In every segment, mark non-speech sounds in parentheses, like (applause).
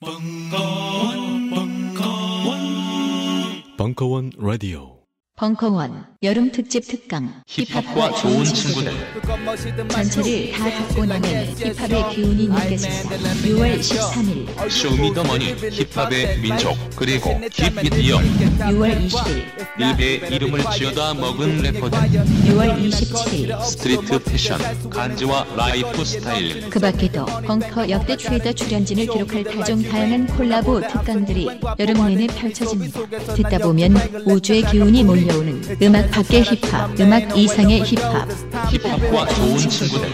벙커원, 벙커원, 벙커원 라디오. 벙커원 여름 특집 특강 힙합과 좋은 친구들. 전체를 다 듣고 나면 힙합의 기운이 느껴진다. 6월 13일. 쇼미더머니 힙합의 민족 그리고 힙미디어 6월 20일. 일베 이름을 지어다 먹은 래퍼들. 6월 27일. 스트리트 패션 간지와 라이프 스타일. 그 밖에도 벙커 역대 최다 출연진을 기록할 다종 다양한 콜라보 특강들이 여름 내내 펼쳐집니다. 듣다 보면 우주의 기운이 몰려 오는 음악 밖의 힙합 음악 이상의 힙합 힙합과 좋은 친구들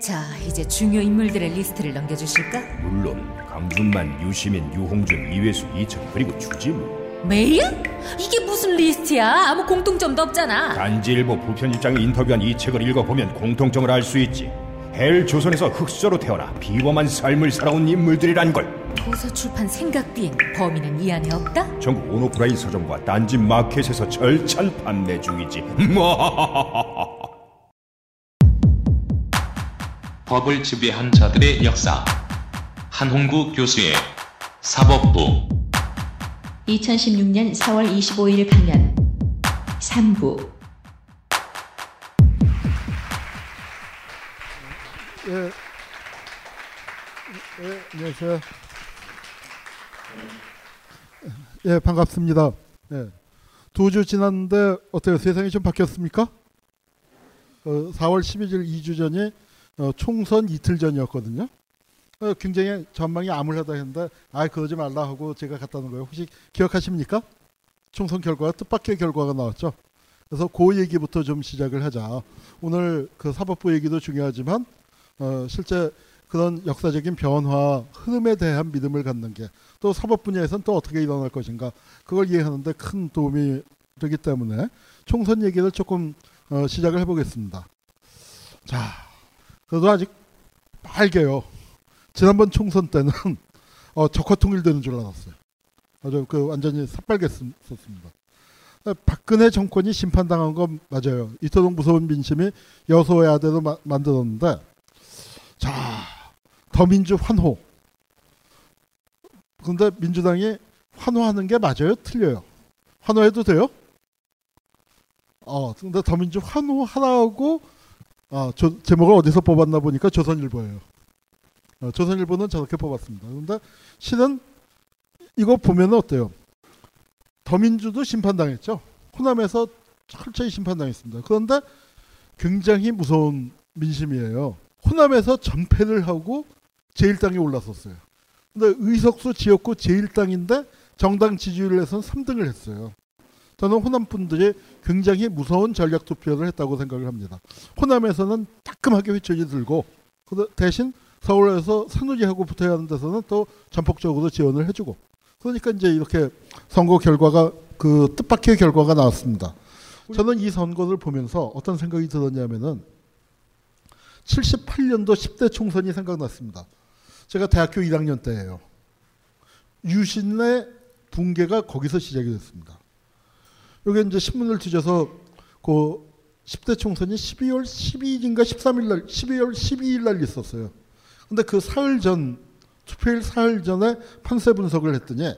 자, 이제 중요 인물들의 리스트를 넘겨주실까? 물론 강준만, 유시민, 유홍준, 이회수, 이철 그리고 주지무 메이야? 이게 무슨 리스트야? 아무 공통점도 없잖아. 딴지일보 부편집장이 인터뷰한 이 책을 읽어보면 공통점을 알 수 있지 헬 조선에서 흑수저로 태어나 비범한 삶을 살아온 인물들이란 걸. 도서 출판 생각 비행 범인은 이 안에 없다? 전국 온오프라인 서점과 딴지 마켓에서 절찬 판매 중이지. (laughs) 법을 지배한 자들의 역사. 한홍구 교수의 사법부. 2016년 4월 25일 강연. 3부 예. 예, 안녕하세요. 예, 반갑습니다. 예. 두주 지났는데 어때요? 세상이 좀 바뀌었습니까? 어, 4월 12일 2주 전이 어, 총선 이틀 전이었거든요. 어, 굉장히 전망이 암울하다 했는데 아 그러지 말라 하고 제가 갔다는 거예요. 혹시 기억하십니까? 총선 결과가 뜻밖의 결과가 나왔죠. 그래서 그 얘기부터 좀 시작을 하자. 오늘 그 사법부 얘기도 중요하지만 어, 실제 그런 역사적인 변화, 흐름에 대한 믿음을 갖는 게 또 사법 분야에서는 또 어떻게 일어날 것인가 그걸 이해하는데 큰 도움이 되기 때문에 총선 얘기를 조금 어, 시작을 해보겠습니다. 자, 그래도 아직 빨개요. 지난번 총선 때는 (laughs) 어, 적화 통일되는 줄 알았어요. 아주 그 완전히 새빨갰었습니다. 박근혜 정권이 심판당한 건 맞아요. 이토록 무서운 민심이 여소야대로 마- 만들었는데 자, 더민주 환호. 근데 민주당이 환호하는 게 맞아요? 틀려요? 환호해도 돼요? 어, 근데 더민주 환호하라고 아, 저, 제목을 어디서 뽑았나 보니까 조선일보예요. 어, 조선일보는 저렇게 뽑았습니다. 그런데 실은 이거 보면 어때요? 더민주도 심판당했죠. 호남에서 철저히 심판당했습니다. 그런데 굉장히 무서운 민심이에요. 호남에서 전패를 하고 제1당에 올랐었어요. 근데 의석수 지역구 제1당인데 정당 지지율에서는 3등을 했어요. 저는 호남 분들이 굉장히 무서운 전략 투표를 했다고 생각을 합니다. 호남에서는 따끔하게 회초리 들고 대신 서울에서 산후지하고 붙어야 하는 데서는 또 전폭적으로 지원을 해주고 그러니까 이제 이렇게 선거 결과가 그 뜻밖의 결과가 나왔습니다. 저는 이 선거를 보면서 어떤 생각이 들었냐면은 78년도 10대 총선이 생각났습니다. 제가 대학교 1학년 때예요. 유신의 붕괴가 거기서 시작이 됐습니다. 여기 이제 신문을 뒤져서 그 10대 총선이 12월 12일인가 13일 날 12월 12일 날 있었어요. 근데 그 사흘 전 투표일 사흘 전에 판세 분석을 했더니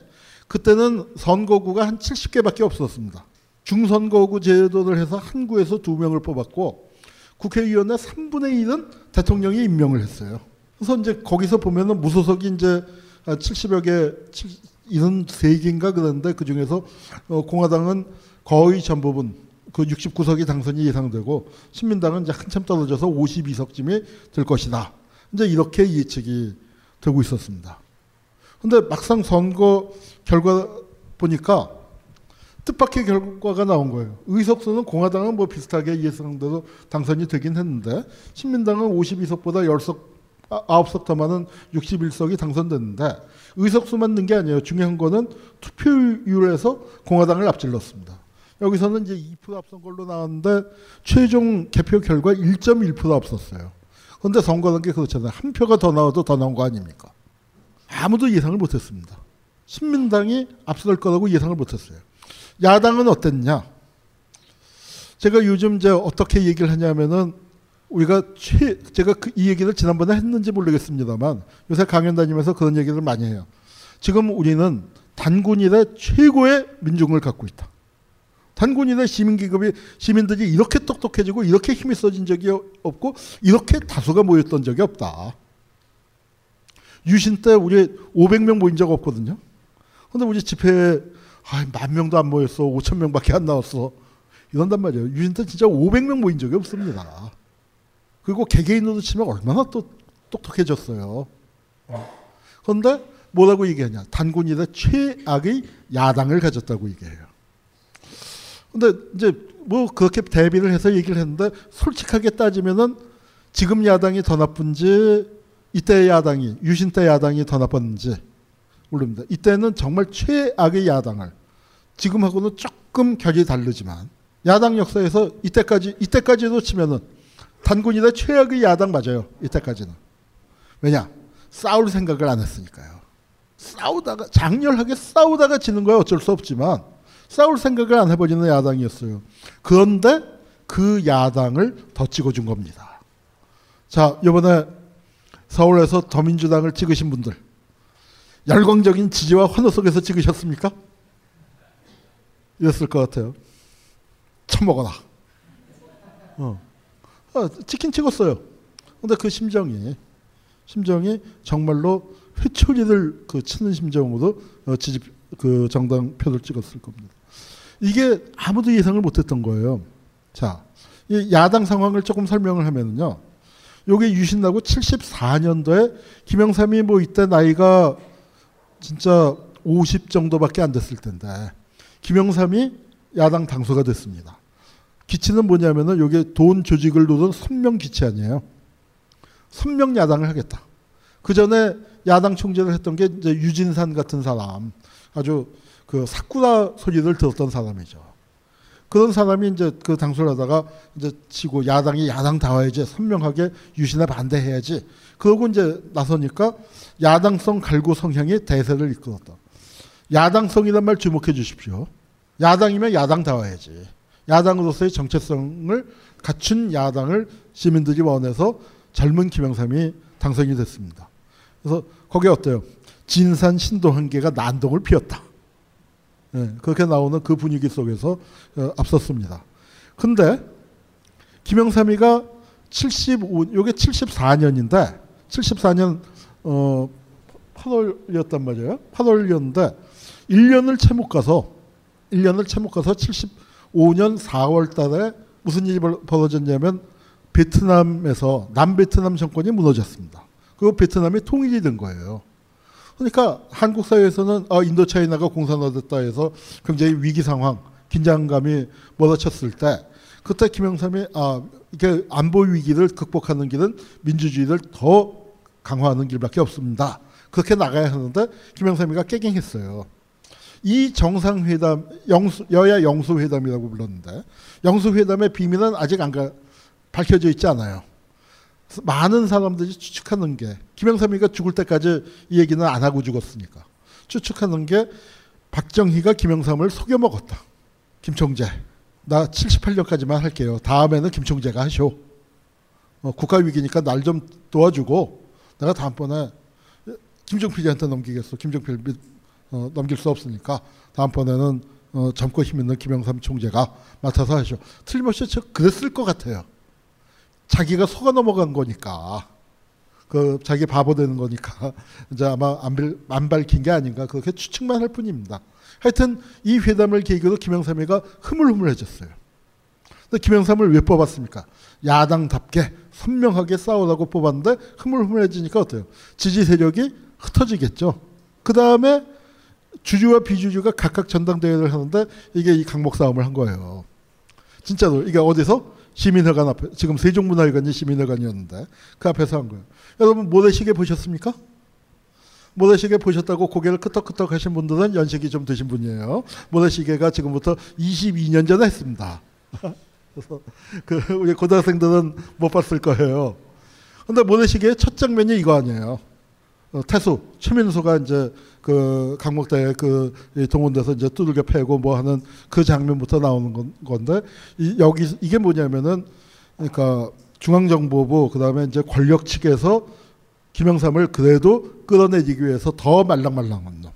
그때는 선거구가 한 70개밖에 없었습니다. 중선거구 제도를 해서 한 구에서 두 명을 뽑았고 국회의원의 3분의 1은 대통령이 임명을 했어요. 그래서 이제 거기서 보면은 무소속이 이제 70여 개, 73개인가 그런데 그 중에서 어, 공화당은 거의 전부분 그 69석이 당선이 예상되고 신민당은 이제 한참 떨어져서 52석쯤이 될 것이다. 이제 이렇게 예측이 되고 있었습니다. 근데 막상 선거 결과 보니까 뜻밖의 결과가 나온 거예요. 의석수는 공화당은 뭐 비슷하게 예상대로 당선이 되긴 했는데 신민당은 52석보다 10석, 9석 더 많은 61석이 당선됐는데 의석수만 는 게 아니에요. 중요한 거는 투표율에서 공화당을 앞질렀습니다. 여기서는 이제 2% 앞선 걸로 나왔는데 최종 개표 결과 1.1% 앞섰어요. 그런데 선거라는 게 그렇잖아요. 한 표가 더 나와도 더 나온 거 아닙니까? 아무도 예상을 못했습니다. 신민당이 앞설 거라고 예상을 못했어요. 야당은 어땠냐? 제가 요즘 이제 어떻게 얘기를 하냐면은 우리가 최 제가 그, 이 얘기를 지난번에 했는지 모르겠습니다만 요새 강연 다니면서 그런 얘기를 많이 해요. 지금 우리는 단군일의 최고의 민중을 갖고 있다. 단군일의 시민기급이 시민들이 이렇게 똑똑해지고 이렇게 힘이 써진 적이 없고 이렇게 다수가 모였던 적이 없다. 유신 때 우리 500명 모인 적 없거든요. 근데 우리 집회에 아, 만 명도 안 모였어. 5천 명밖에 안 나왔어. 이런단 말이에요. 때 진짜 500명 모인 적이 없습니다. 그리고 개개인으로 치면 얼마나 또 똑똑해졌어요. 그런데 뭐라고 얘기하냐? 단군일의 최악의 야당을 가졌다고 얘기해요. 근데 이제 뭐 그렇게 대비를 해서 얘기를 했는데 솔직하게 따지면은 지금 야당이 더 나쁜지 이때 야당이 유신 때 야당이 더 나빴는지 모릅니다. 이때는 정말 최악의 야당을 지금하고는 조금 결이 다르지만 야당 역사에서 이때까지 이때까지도 치면은 단군이다 최악의 야당 맞아요. 이때까지는 왜냐 싸울 생각을 안 했으니까요. 싸우다가 장렬하게 싸우다가 지는 거야 어쩔 수 없지만 싸울 생각을 안 해버리는 야당이었어요. 그런데 그 야당을 더 찍어준 겁니다. 자 이번에 서울에서 더민주당을 찍으신 분들 열광적인 지지와 환호 속에서 찍으셨습니까? 이랬을 것 같아요. 처먹어라. 어. 아, 찍긴 찍었어요. 근데 그 심정이 심정이 정말로 회초리를 그 치는 심정으로 어, 지지 그 정당 표를 찍었을 겁니다. 이게 아무도 예상을 못했던 거예요. 자, 이 야당 상황을 조금 설명을 하면요. 요게 유신나고 74년도에 김영삼이 뭐 이때 나이가 진짜 50 정도밖에 안 됐을 텐데 김영삼이 야당 당수가 됐습니다. 기치는 뭐냐면은 요게 돈 조직을 노던 선명 기치 아니에요. 선명 야당을 하겠다. 그 전에 야당 총재를 했던 게 이제 유진산 같은 사람, 아주 그 사쿠라 소리를 들었던 사람이죠. 그런 사람이 이제 그 당수를 하다가 이제 치고 야당이 야당 다와야지 선명하게 유신에 반대해야지. 그러고 이제 나서니까 야당성 갈구 성향이 대세를 이끌었다. 야당성이란 말 주목해 주십시오. 야당이면 야당 다와야지. 야당으로서의 정체성을 갖춘 야당을 시민들이 원해서 젊은 김영삼이 당선이 됐습니다. 그래서 거기에 어때요? 진산 신도 한계가 난동을 피웠다. 네, 그렇게 나오는 그 분위기 속에서 어, 앞섰습니다. 근데 김영삼이가 75, 요게 74년인데 74년 어 8월이었단 말이에요. 8월이었는데 1년을 채못 가서 1년을 채못 가서 75년 4월 달에 무슨 일이 벌어졌냐면 베트남에서 남베트남 정권이 무너졌습니다. 그 베트남이 통일이 된 거예요. 그러니까 한국 사회에서는 아, 인도차이나가 공산화됐다 해서 굉장히 위기 상황, 긴장감이 몰아쳤을 때 그때 김영삼이 아, 이게 안보 위기를 극복하는 길은 민주주의를 더 강화하는 길밖에 없습니다. 그렇게 나가야 하는데 김영삼이가 깨갱했어요. 이 정상회담 영수, 여야 영수회담이라고 불렀는데 영수회담의 비밀은 아직 안 가, 밝혀져 있지 않아요. 많은 사람들이 추측하는 게 김영삼이가 죽을 때까지 이 얘기는 안 하고 죽었으니까 추측하는 게 박정희가 김영삼을 속여 먹었다. 김총재, 나 78년까지만 할게요. 다음에는 김총재가 하쇼. 어, 국가 위기니까 날 좀 도와주고 내가 다음번에 김종필한테 넘기겠어. 김종필 어, 넘길 수 없으니까 다음번에는 어, 젊고 힘 있는 김영삼 총재가 맡아서 하쇼. 틀림없이 저 그랬을 것 같아요. 자기가 속아 넘어간 거니까 그 자기 바보 되는 거니까 (laughs) 이제 아마 안, 안 밝힌 게 아닌가 그렇게 추측만 할 뿐입니다. 하여튼 이 회담을 계기로 김영삼이가 흐물흐물해졌어요. 김영삼을 왜 뽑았습니까? 야당답게 선명하게 싸우라고 뽑았는데 흐물흐물해지니까 어때요? 지지 세력이 흩어지겠죠. 그 다음에 주주와 비주주가 각각 전당대회를 하는데 이게 이 강목 싸움을 한 거예요. 진짜로 이게 어디서 시민회관 앞에 지금 세종문화회관이 시민회관이었는데 그 앞에서 한 거예요. 여러분 모래시계 보셨습니까? 모래시계 보셨다고 고개를 끄덕끄덕 하신 분들은 연식이 좀 드신 분이에요. 모래시계가 지금부터 22년 전에 했습니다. 그래서 그 우리 고등학생들은 못 봤을 거예요. 근데 모래시계의 첫 장면이 이거 아니에요. 어, 태수 최민수가 이제 그 강목대에 그 동원돼서 이제 두들겨 패고 뭐 하는 그 장면부터 나오는 건, 건데 이, 여기 이게 뭐냐면은 그러니까 중앙정보부 그다음에 이제 권력 측에서 김영삼을 그래도 끌어내기 위해서 더 말랑말랑한 놈,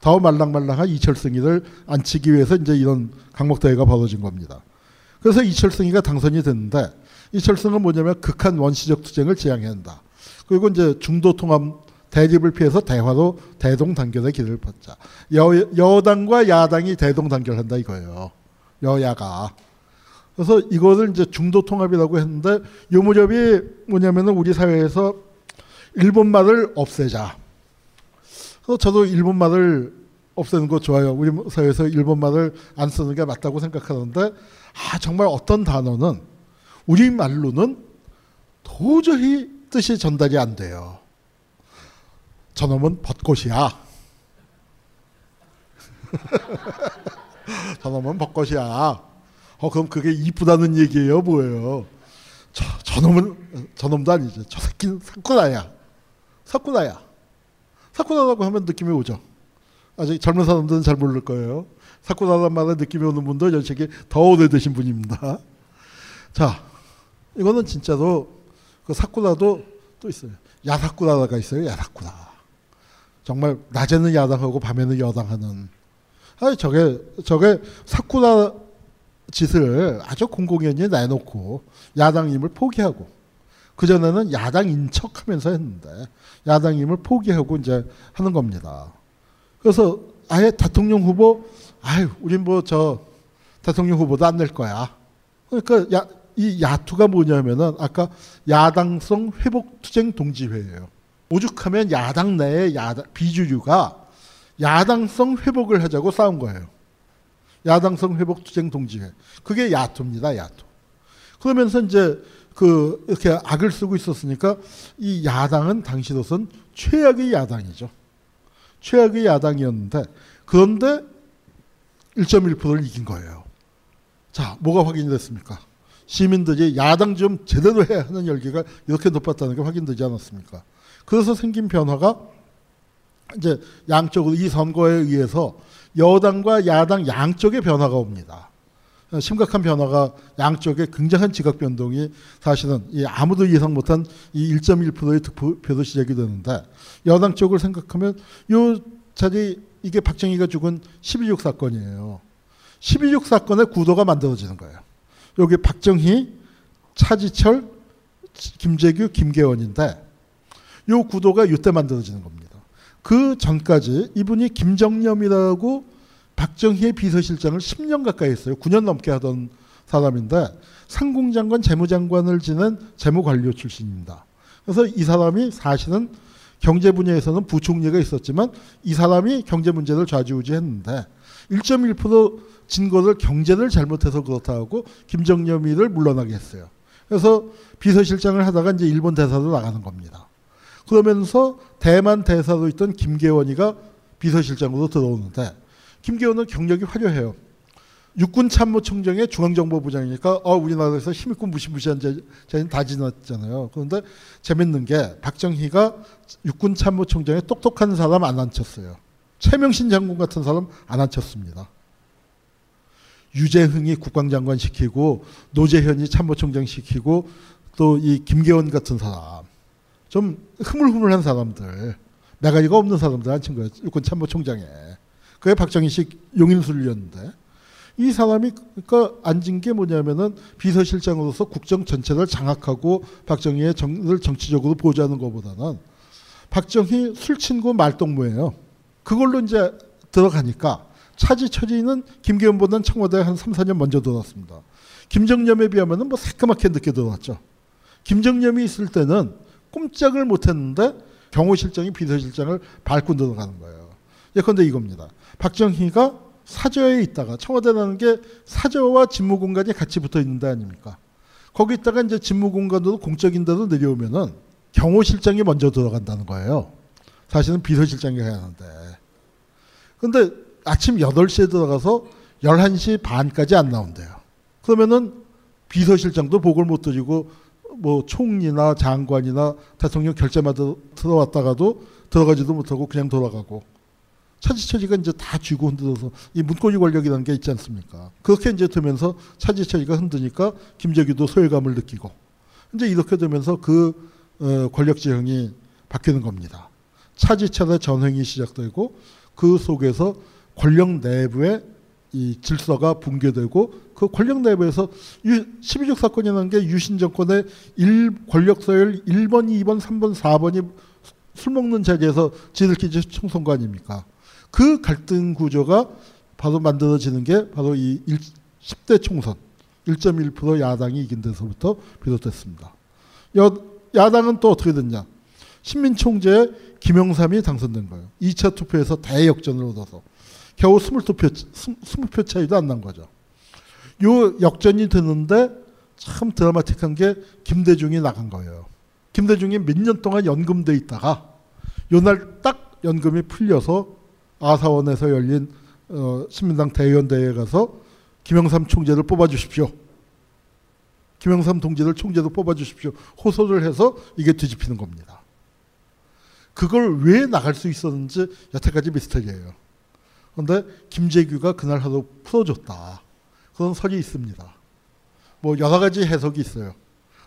더 말랑말랑한 이철승이를 앉히기 위해서 이제 이런 강목대회가 벌어진 겁니다. 그래서 이철승이가 당선이 됐는데 이철승은 뭐냐면 극한 원시적 투쟁을 지향해야 한다. 그리고 이제 중도 통합 대립을 피해서 대화로 대동 단결의 길을 뻗자. 여, 여당과 야당이 대동 단결한다 이거예요. 여야가. 그래서 이거를 이제 중도 통합이라고 했는데 요 무렵이 뭐냐면은 우리 사회에서 일본 말을 없애자. 그래서 저도 일본 말을 없애는 거 좋아요. 우리 사회에서 일본 말을 안 쓰는 게 맞다고 생각하는데 아 정말 어떤 단어는 우리 말로는 도저히 뜻이 전달이 안 돼요. 저놈은 벚꽃이야. (laughs) 저놈은 벚꽃이야. 어 그럼 그게 이쁘다는 얘기예요, 뭐예요? 저 저놈은 저놈도 아니죠. 저 새끼는 사쿠라야. 사쿠라야. 사쿠라라고 하면 느낌이 오죠. 아직 젊은 사람들은 잘 모를 거예요. 말에 느낌이 오는 분도 연식이 더 오래되신 분입니다. 자, 이거는 진짜로 그 사쿠라도 또 있어요. 야사쿠라가 있어요. 야사쿠라. 정말 낮에는 야당하고 밤에는 여당하는. 아, 저게 저게 사쿠라 짓을 아주 공공연히 내놓고 야당임을 포기하고 그 전에는 야당인 척하면서 했는데 야당임을 포기하고 이제 하는 겁니다. 그래서 아예 대통령 후보 아유 우린 뭐 저 대통령 후보도 안 낼 거야. 그러니까 야, 이 야투가 뭐냐면은 아까 야당성 회복 투쟁 동지회예요. 오죽하면 야당 내의 야당 비주류가 야당성 회복을 하자고 싸운 거예요. 야당성 회복 투쟁 동지회. 그게 야투입니다. 야투. 그러면서 이제 그 이렇게 악을 쓰고 있었으니까 이 야당은 당시로선 최악의 야당이죠. 최악의 야당이었는데 그런데 1.1%를 이긴 거예요. 자, 뭐가 확인이 됐습니까? 시민들이 야당 좀 제대로 해야 하는 열기가 이렇게 높았다는 게 확인되지 않았습니까? 그래서 생긴 변화가 이제 양쪽으로 이 선거에 의해서 여당과 야당 양쪽의 변화가 옵니다. 심각한 변화가 양쪽에 굉장한 지각 변동이 사실은 아무도 예상 못한 이 1.1%의 득표로 시작이 되는데 여당 쪽을 생각하면 요 자리 이게 박정희가 죽은 12.6 사건이에요. 12.6 사건의 구도가 만들어지는 거예요. 여기 박정희, 차지철, 김재규, 김계원인데 요 구도가 이때 만들어지는 겁니다. 그 전까지 이분이 김정념이라고 박정희의 비서실장을 10년 가까이 했어요. 9년 넘게 하던 사람인데 상공장관 재무장관을 지낸 재무관료 출신입니다. 그래서 이 사람이 사실은 경제 분야에서는 부총리가 있었지만 이 사람이 경제 문제를 좌지우지했는데 1.1% 진거를 경제를 잘못해서 그렇다고 김정념이를 물러나게 했어요. 그래서 비서실장을 하다가 이제 일본 대사로 나가는 겁니다. 그러면서 대만 대사로 있던 김계원이가 비서실장으로 들어오는데 김계원은 경력이 화려해요. 육군 참모총장의 중앙정보부장이니까 어, 우리나라에서 힘있고 무시무시한 자는 다 지났잖아요. 그런데 재밌는 게 박정희가 육군 참모총장에 똑똑한 사람 안 앉혔어요. 최명신 장군 같은 사람 안 앉혔습니다. 유재흥이 국방장관 시키고 노재현이 참모총장 시키고 또 이 김계원 같은 사람 좀 흐물흐물한 사람들 매가리가 없는 사람들 앉힌 거예요. 육군 참모총장에. 그게 박정희식 용인술이었는데 이 사람이 그러니까 앉은 게 뭐냐면은 비서실장으로서 국정 전체를 장악하고 박정희의 정을 정치적으로 보좌하는 것보다는 박정희 술 친구 말동무예요. 그걸로 이제 들어가니까 차지 처지는 김기현보다는 청와대에 한 3, 4년 먼저 들어왔습니다. 김정념에 비하면 뭐 새까맣게 늦게 들어왔죠. 김정념이 있을 때는 꼼짝을 못했는데 경호실장이 비서실장을 밟고 들어가는 거예요. 예컨대 이겁니다. 박정희가 사저에 있다가 청와대라는 게 사저와 집무 공간이 같이 붙어 있는 데 아닙니까? 거기 있다가 이제 집무 공간으로 공적인 데로 내려오면은 경호실장이 먼저 들어간다는 거예요. 사실은 비서실장이 가야 하는데. 근데 아침 8시에 들어가서 11시 반까지 안 나온대요. 그러면은 비서실장도 복을 못 드리고 뭐 총리나 장관이나 대통령 결재마다 들어왔다가도 들어가지도 못하고 그냥 돌아가고 차지처리가 이제 다 쥐고 흔들어서 이 문고리 권력이라는 게 있지 않습니까? 그렇게 이제 되면서 차지처리가 흔드니까 김재규도 소외감을 느끼고 이제 이렇게 되면서 그 어, 권력 지형이 바뀌는 겁니다. 차지차대 전횡이 시작되고 그 속에서 권력 내부의 이 질서가 붕괴되고 그 권력 내부에서 12족 사건이라는 게 유신 정권의 일, 권력 서열 1번, 2번, 3번, 4번이 술 먹는 자리에서 지들끼리 총선거 아닙니까? 그 갈등 구조가 바로 만들어지는 게 바로 이 10대 총선 1.1% 야당이 이긴 데서부터 비롯됐습니다. 여, 야당은 또 어떻게 됐냐? 신민총재 김영삼이 당선된 거예요. 2차 투표에서 대역전을 얻어서 겨우 20표, 20표 차이도 안 난 거죠. 요 역전이 되는데 참 드라마틱한 게 김대중이 나간 거예요. 김대중이 몇 년 동안 연금돼 있다가 요날 딱 연금이 풀려서 아사원에서 열린 어, 신민당 대의원대회에 가서 김영삼 총재를 뽑아주십시오. 김영삼 동지를 총재로 뽑아주십시오. 호소를 해서 이게 뒤집히는 겁니다. 그걸 왜 나갈 수 있었는지 여태까지 미스터리예요. 그런데 김재규가 그날 하루 풀어줬다. 그런 설이 있습니다. 뭐 여러 가지 해석이 있어요.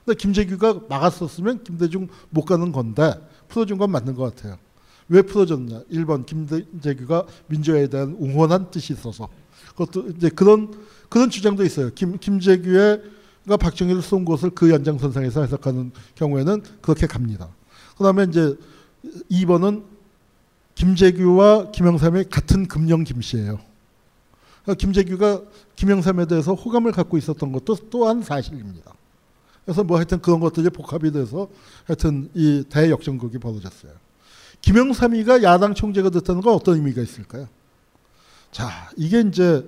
근데 김재규가 막았었으면 김대중 못 가는 건데 풀어준 건 맞는 것 같아요. 왜 풀어줬냐? 1번 김재규가 민주화에 대한 웅원한 뜻이 있어서 그것도 이제 그런 그런 주장도 있어요. 김 김재규가 박정희를 쏜 것을 그 연장선상에서 해석하는 경우에는 그렇게 갑니다. 그다음에 이제 2번은 김재규와 김영삼이 같은 금령 김씨예요. 그러니까 김재규가 김영삼에 대해서 호감을 갖고 있었던 것도 또한 사실입니다. 그래서 뭐 하여튼 그런 것들이 복합이 돼서 하여튼 이 대역전극이 벌어졌어요. 김영삼이가 야당 총재가 됐다는 건 어떤 의미가 있을까요? 자, 이게 이제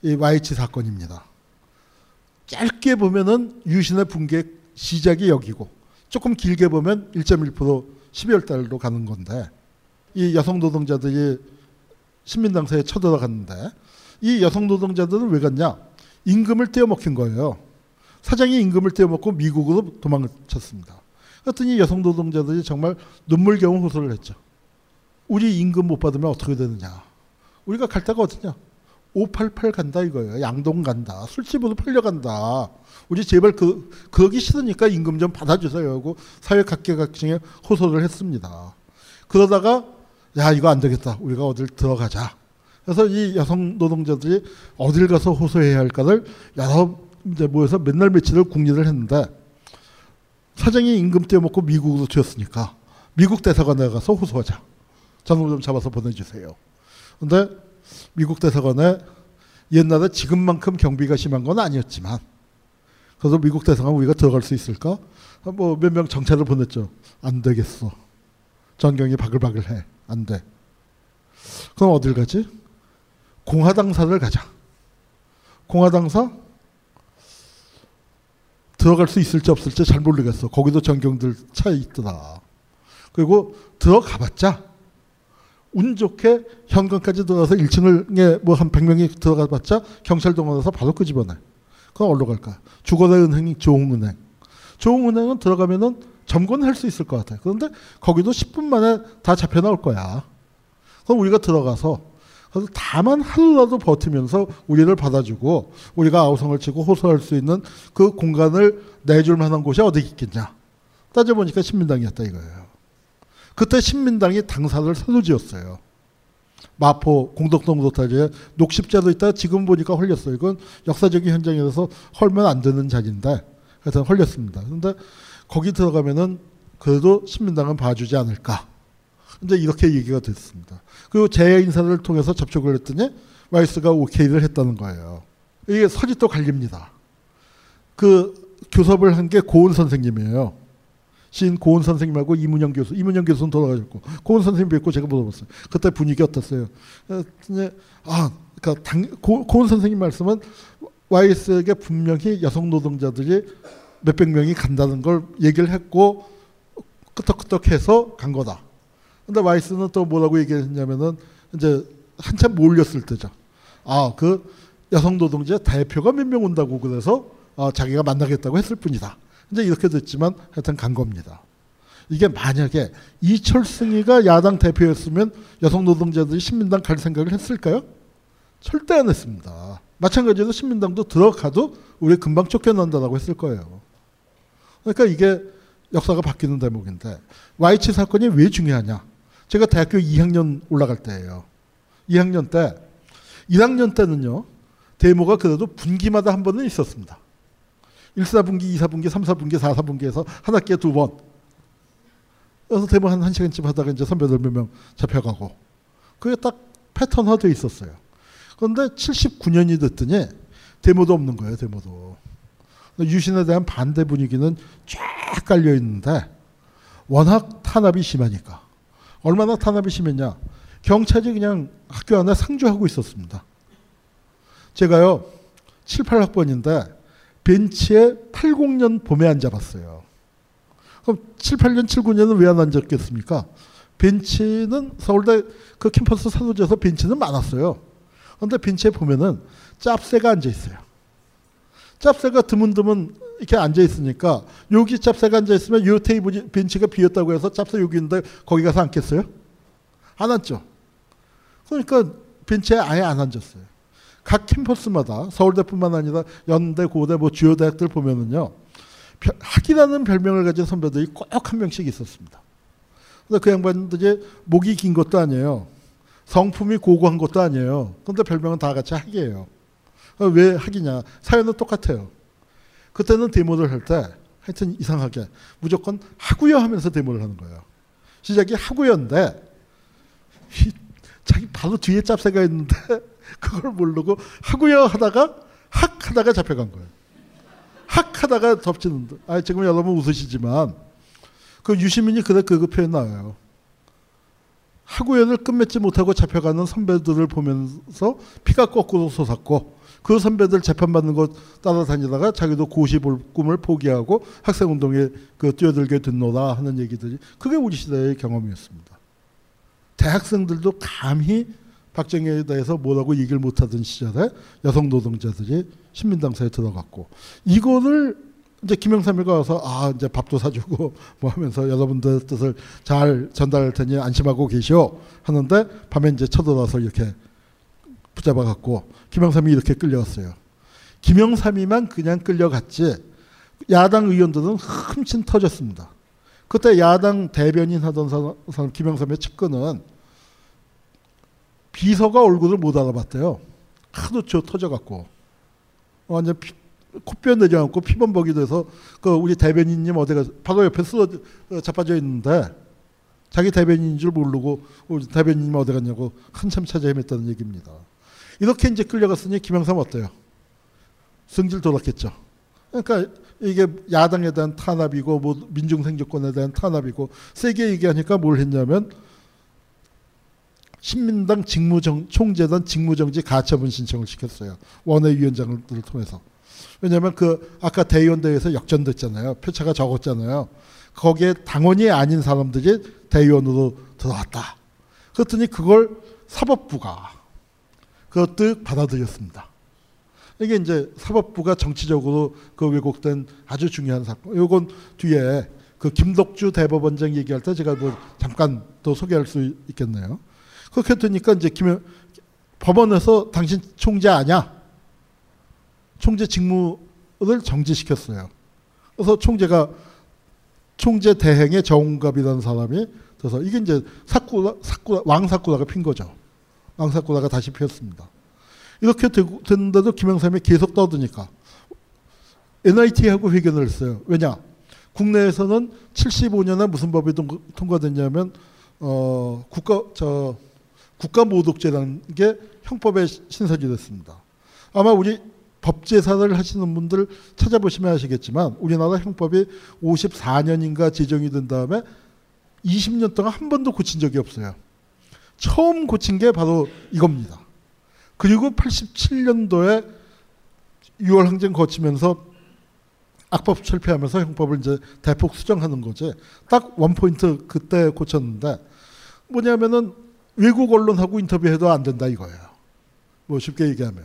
이 YH 사건입니다. 짧게 보면은 유신의 붕괴 시작이 여기고 조금 길게 보면 1.1% 12월 달로 가는 건데 이 여성 노동자들이 신민당사에 쳐들어갔는데 이 여성 노동자들은 왜 갔냐? 임금을 떼어먹힌 거예요. 사장이 임금을 떼어먹고 미국으로 도망을 쳤습니다. 그랬더니 여성 노동자들이 정말 눈물겨운 호소를 했죠. 우리 임금 못 받으면 어떻게 되느냐. 우리가 갈 데가 어디냐. 588 간다 이거예요. 양동 간다. 술집으로 팔려간다. 우리 제발 그, 그러기 싫으니까 임금 좀 받아주세요 하고 사회 각계각층에 호소를 했습니다. 그러다가 야 이거 안 되겠다. 우리가 어딜 들어가자. 그래서 이 여성 노동자들이 어딜 가서 호소해야 할까를 여러 이제 모여서 맨날 며칠을 궁리를 했는데 사장이 임금 떼어먹고 미국으로 튀었으니까 미국 대사관에 가서 호소하자. 저놈 좀 잡아서 보내주세요. 근데 미국 대사관에 옛날에 지금만큼 경비가 심한 건 아니었지만 그래서 미국 대사관 우리가 들어갈 수 있을까? 뭐 몇 명 정찰을 보냈죠. 안 되겠어. 전경이 바글바글해. 안 돼. 그럼 어딜 가지? 공화당사를 가자. 공화당사 들어갈 수 있을지 없을지 잘 모르겠어. 거기도 전경들 차 있더라. 그리고 들어가봤자 운 좋게 현관까지 들어가서 1층을 뭐한 100명이 들어가봤자 경찰동원에서 바로 끄집어내. 그럼 어디로 갈까? 주거대 은행이 조흥은행. 조흥은행은 들어가면은 점검할 수 있을 것 같아요. 그런데 거기도 10분 만에 다 잡혀 나올 거야. 그럼 우리가 들어가서 그래서 다만 하루라도 버티면서 우리를 받아주고 우리가 아우성을 치고 호소할 수 있는 그 공간을 내줄 만한 곳이 어디 있겠냐. 따져보니까 신민당이었다 이거예요. 그때 신민당이 당사를 새로 지었어요. 마포 공덕동 로타리에 녹십자도 있다 지금 보니까 헐렸어요. 이건 역사적인 현장에서 헐면 안 되는 자리인데 하여튼 헐렸습니다. 그런데 거기 들어가면은 그래도 신민당은 봐주지 않을까. 이제 이렇게 얘기가 됐습니다. 그리고 재 인사를 통해서 접촉을 했더니 와이스가 오케이를 했다는 거예요. 이게 설이 또 갈립니다. 그 교섭을 한 게 고은 선생님이에요. 시인 고은 선생님하고 이문영 교수, 이문영 교수는 돌아가셨고 고은 선생님 뵙고 제가 물어봤어요. 그때 분위기 어땠어요? 아, 그러니까 당, 고, 고은 선생님 말씀은 와이스에게 분명히 여성 노동자들이 몇백 명이 간다는 걸 얘기를 했고 끄떡끄떡해서 간 거다. 근데 와이스는 또 뭐라고 얘기했냐면은 이제 한참 몰렸을 때죠. 아, 그 여성 노동자 대표가 몇 명 온다고 그래서 아, 자기가 만나겠다고 했을 뿐이다. 이제 이렇게 됐지만 하여튼 간 겁니다. 이게 만약에 이철승이가 야당 대표였으면 여성 노동자들이 신민당 갈 생각을 했을까요? 절대 안 했습니다. 마찬가지로 신민당도 들어가도 우리 금방 쫓겨난다라고 했을 거예요. 그러니까 이게 역사가 바뀌는 대목인데 와이치 사건이 왜 중요하냐? 제가 대학교 2학년 올라갈 때예요. 2학년 때 1학년 때는요. 데모가 그래도 분기마다 한 번은 있었습니다. 1, 4분기, 2, 4분기, 3, 4분기, 4, 4분기에서 한 학기에 두 번. 그래서 데모 한 1시간쯤 하다가 이제 선배들 몇 명 잡혀가고. 그게 딱 패턴화되어 있었어요. 그런데 79년이 됐더니 데모도 없는 거예요, 데모도. 유신에 대한 반대 분위기는 쫙 깔려 있는데 워낙 탄압이 심하니까. 얼마나 탄압이 심했냐. 경찰이 그냥 학교 안에 상주하고 있었습니다. 제가요, 7, 8학번인데 벤치에 80년 봄에 앉아봤어요. 그럼 7, 8년, 7, 9년은 왜 안 앉았겠습니까? 벤치는 서울대 그 캠퍼스 산호제에서 벤치는 많았어요. 그런데 벤치에 보면은 짭새가 앉아 있어요. 짭새가 드문드문 이렇게 앉아 있으니까 여기 짭새가 앉아 있으면 요 테이블 벤치가 비었다고 해서 짭새 여기 있는데 거기 가서 앉겠어요? 안 앉죠. 그러니까 벤치에 아예 안 앉았어요. 각 캠퍼스마다 서울대뿐만 아니라 연대, 고대, 뭐 주요 대학들 보면은요 학이라는 별명을 가진 선배들이 꼭 한 명씩 있었습니다. 근데 그 양반들이 목이 긴 것도 아니에요. 성품이 고고한 것도 아니에요. 근데 별명은 다 같이 학이에요. 왜 학이냐? 사연은 똑같아요. 그때는 데모를 할 때 하여튼 이상하게 무조건 하구요 하면서 데모를 하는 거예요. 시작이 하구요인데 자기 바로 뒤에 짭새가 있는데 (laughs) 그걸 모르고 하구요 하다가 학 하다가 잡혀간 거예요. 학 하다가 덮치는 아 지금 여러분 웃으시지만 그 유시민이 그래 그 표현 나와요. 하구연을 끝맺지 못하고 잡혀가는 선배들을 보면서 피가 거꾸로 솟았고 그 선배들 재판받는 것 따라다니다가 자기도 고시 볼 꿈을 포기하고 학생운동에 그 뛰어들게 됐노라 하는 얘기들이 그게 우리 시대의 경험이었습니다. 대학생들도 감히 박정희에 대해서 뭐라고 얘기를 못하던 시절에 여성 노동자들이 신민당사에 들어갔고 이거를 이제 김영삼이가 와서 아 이제 밥도 사주고 (laughs) 뭐 하면서 여러분들 뜻을 잘 전달할 테니 안심하고 계시오 하는데 밤에 이제 쳐들어와서 이렇게 붙잡아 갖고 김영삼이 이렇게 끌려갔어요. 김영삼이만 그냥 끌려갔지 야당 의원들은 흠씬 터졌습니다. 그때 야당 대변인 하던 사람 김영삼의 측근은 비서가 얼굴을 못 알아봤대요. 하도 저 터져갖고 완전 피, 코뼈 내려앉고 피범벅이 돼서 그 우리 대변인님 어디가 바로 옆에 쓰러 어, 자빠져 있는데 자기 대변인인 줄 모르고 우리 대변인님 어디 갔냐고 한참 찾아 헤맸다는 얘기입니다. 이렇게 이제 끌려갔으니 김영삼 어때요? 승질 돌았겠죠. 그러니까 이게 야당에 대한 탄압이고 뭐 민중 생존권에 대한 탄압이고 세게 얘기하니까 뭘 했냐면 신민당 직무정 총재단 직무정지 가처분 신청을 시켰어요. 원외위원장들을 통해서. 왜냐하면 그 아까 대의원대회에서 역전됐잖아요. 표차가 적었잖아요. 거기에 당원이 아닌 사람들이 대의원으로 들어왔다. 그랬더니 그걸 사법부가 그것도 받아들였습니다. 이게 이제 사법부가 정치적으로 그 왜곡된 아주 중요한 사건. 요건 뒤에 그 김덕주 대법원장 얘기할 때 제가 뭐 잠깐 또 소개할 수 있겠네요. 그렇게 되니까 이제 김 법원에서 당신 총재 아냐? 총재 직무를 정지시켰어요. 그래서 총재가 총재 대행의 정갑이라는 사람이 그래서 이게 이제 사쿠라, 사쿠라, 왕사쿠라가 핀 거죠. 왕사쿠라가 다시 피었습니다. 이렇게 됐는데도 김영삼이 계속 떠드니까 NIT하고 회견을 했어요. 왜냐? 국내에서는 75년에 무슨 법이 통과됐냐면 어, 국가 저 국가 모독죄라는 게 형법에 신설이 됐습니다. 아마 우리 법제사를 하시는 분들 찾아보시면 아시겠지만 우리나라 형법이 54년인가 제정이 된 다음에 20년 동안 한 번도 고친 적이 없어요. 처음 고친 게 바로 이겁니다. 그리고 87년도에 6월 항쟁 거치면서 악법 철폐하면서 형법을 이제 대폭 수정하는 거지. 딱 원포인트 그때 고쳤는데 뭐냐면은 외국 언론하고 인터뷰해도 안 된다 이거예요. 뭐 쉽게 얘기하면.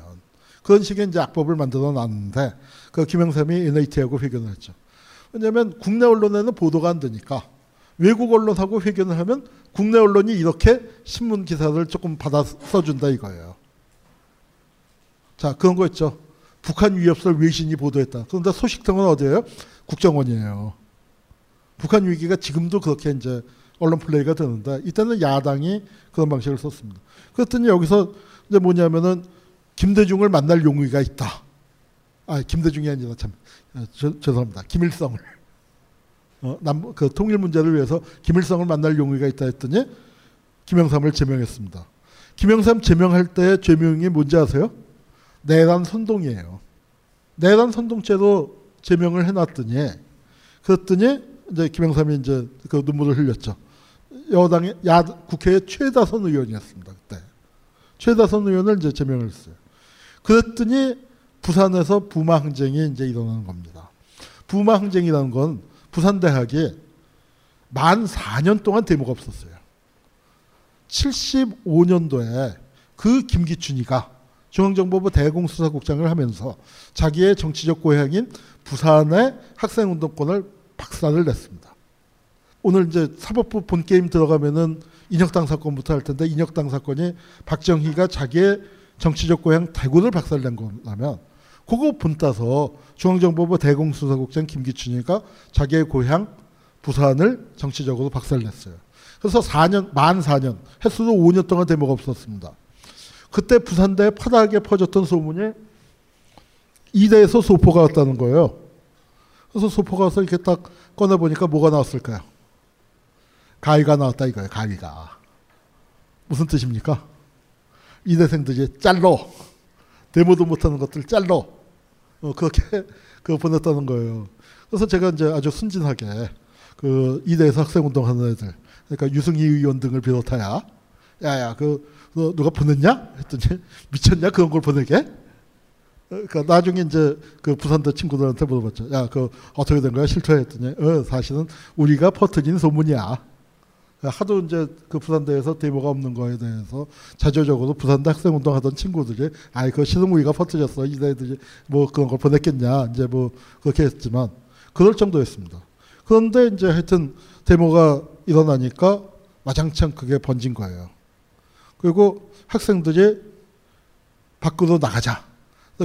그런 식의 이제 악법을 만들어 놨는데 그 김영삼이 NAT하고 회견을 했죠. 왜냐하면 국내 언론에는 보도가 안 되니까 외국 언론하고 회견을 하면 국내 언론이 이렇게 신문 기사를 조금 받아 써준다 이거예요. 자 그런 거 있죠. 북한 위협설 외신이 보도했다. 그런데 소식통은 어디예요? 국정원이에요. 북한 위기가 지금도 그렇게 이제 언론 플레이가 되는데 이때는 야당이 그런 방식을 썼습니다. 그랬더니 여기서 이제 뭐냐면은 김대중을 만날 용의가 있다. 아 김대중이 아니라 참 아, 저, 죄송합니다. 김일성을 어, 남, 그 통일 문제를 위해서 김일성을 만날 용의가 있다 했더니 김영삼을 제명했습니다. 김영삼 제명할 때 죄명이 뭔지 아세요? 내란 선동이에요. 내란 선동죄로 제명을 해놨더니 그랬더니 이제 김영삼이 이제 그 눈물을 흘렸죠. 여당의 야 국회의 최다선 의원이었습니다 그때 최다선 의원을 이제 제명을 했어요. 그랬더니 부산에서 부마 항쟁이 이제 일어나는 겁니다. 부마 항쟁이라는 건 부산 대학이 만 4년 동안 데모가 없었어요. 75년도에 그 김기춘이가 중앙정보부 대공수사국장을 하면서 자기의 정치적 고향인 부산의 학생운동권을 박살을 냈습니다. 오늘 이제 사법부 본 게임 들어가면은 인혁당 사건부터 할 텐데 인혁당 사건이 박정희가 자기의 정치적 고향 대구를 박살낸 거라면 그거 본따서 중앙정보부 대공수사국장 김기춘이가 자기의 고향 부산을 정치적으로 박살냈어요. 그래서 4년 만 4년 횟수도 5년 동안 데모가 없었습니다. 그때 부산대에 파다하게 퍼졌던 소문이 이대에서 소포가 왔다는 거예요. 그래서 소포가 와서 이렇게 딱 꺼내보니까 뭐가 나왔을까요? 가위가 나왔다 이거예요. 가위가. 무슨 뜻입니까? 이대생들이 짤로 데모도 못하는 것들 짤로 어, 그렇게 (laughs) 그 보냈다는 거예요. 그래서 제가 이제 아주 순진하게 그 이대에서 학생운동 하는 애들 그러니까 유승희 의원 등을 비롯하여 야야 그 누가 보냈냐? 했더니 (laughs) 미쳤냐? 그런 걸 보내게? 그러니까 나중에 이제 그 부산대 친구들한테 물어봤죠. 야 그 어떻게 된 거야? 실토했더니 어 사실은 우리가 퍼뜨린 소문이야 하도 이제 그 부산대에서 데모가 없는 거에 대해서 자조적으로 부산대 학생운동 하던 친구들이 아이 그 우리가 퍼뜨렸어 이들이 뭐 그런 걸 보냈겠냐 이제 뭐 그렇게 했지만 그럴 정도였습니다 그런데 이제 하여튼 데모가 일어나니까 와장창 그게 번진 거예요. 그리고 학생들이 밖으로 나가자.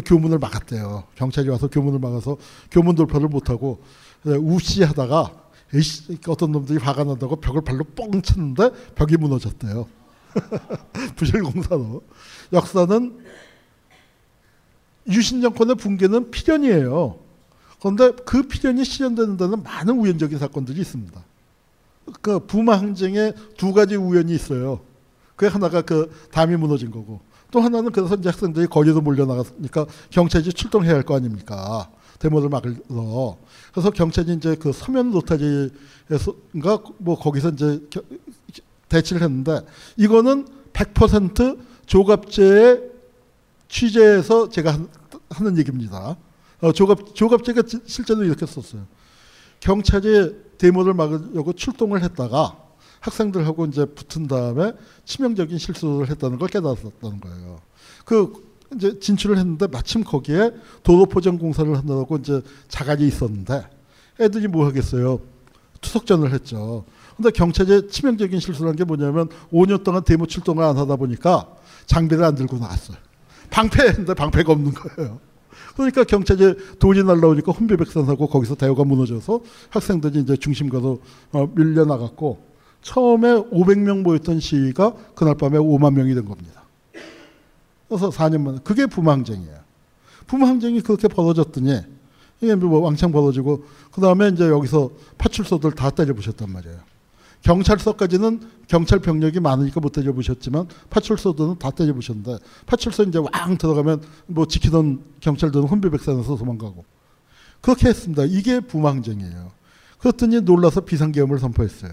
교문을 막았대요. 경찰이 와서 교문을 막아서 교문 돌파를 못하고 우시 하다가 어떤 놈들이 화가 난다고 벽을 발로 뻥 쳤는데 벽이 무너졌대요. (laughs) 부실공사로. 역사는 유신 정권의 붕괴는 필연이에요. 그런데 그 필연이 실현되는 데는 많은 우연적인 사건들이 있습니다. 그 부마 항쟁에 두 가지 우연이 있어요. 그 하나가 그 담이 무너진 거고 또 하나는 그래서 이제 학생들이 거리로 몰려나갔으니까 경찰이 출동해야 할 거 아닙니까? 데모를 막으러. 그래서 경찰이 이제 그 서면 로타리에서인가 뭐 거기서 이제 대치를 했는데 이거는 100% 조갑제의 취재에서 제가 하는 얘기입니다. 어, 조갑 조갑제가 실제로 이렇게 썼어요. 경찰이 데모를 막으려고 출동을 했다가 학생들하고 이제 붙은 다음에 치명적인 실수를 했다는 걸 깨달았다는 거예요. 그 이제 진출을 했는데 마침 거기에 도로 포장 공사를 한다고 이제 자갈이 있었는데 애들이 뭐 하겠어요? 투석전을 했죠. 근데 경찰이 치명적인 실수를 한게 뭐냐면 5년 동안 데모 출동을 안 하다 보니까 장비를 안 들고 나왔어요. 방패했는데 방패가 없는 거예요. 그러니까 경찰이 돈이 날라오니까 혼비백산하고 거기서 대우가 무너져서 학생들이 이제 중심가로 어, 밀려나갔고 처음에 500명 모였던 시위가 그날 밤에 5만 명이 된 겁니다. 그래서 4년 만에 그게 부망쟁이에요. 부망쟁이 그렇게 벌어졌더니 이게 뭐 왕창 벌어지고 그 다음에 이제 여기서 파출소들 다 때려부셨단 말이에요. 경찰서까지는 경찰 병력이 많으니까 못 때려부셨지만 파출소들은 다 때려부셨는데 파출소 이제 왕 들어가면 뭐 지키던 경찰들은 혼비백산에서 도망가고 그렇게 했습니다. 이게 부망쟁이에요. 그랬더니 놀라서 비상계엄을 선포했어요.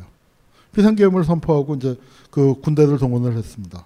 비상계엄을 선포하고 이제 그 군대를 동원을 했습니다.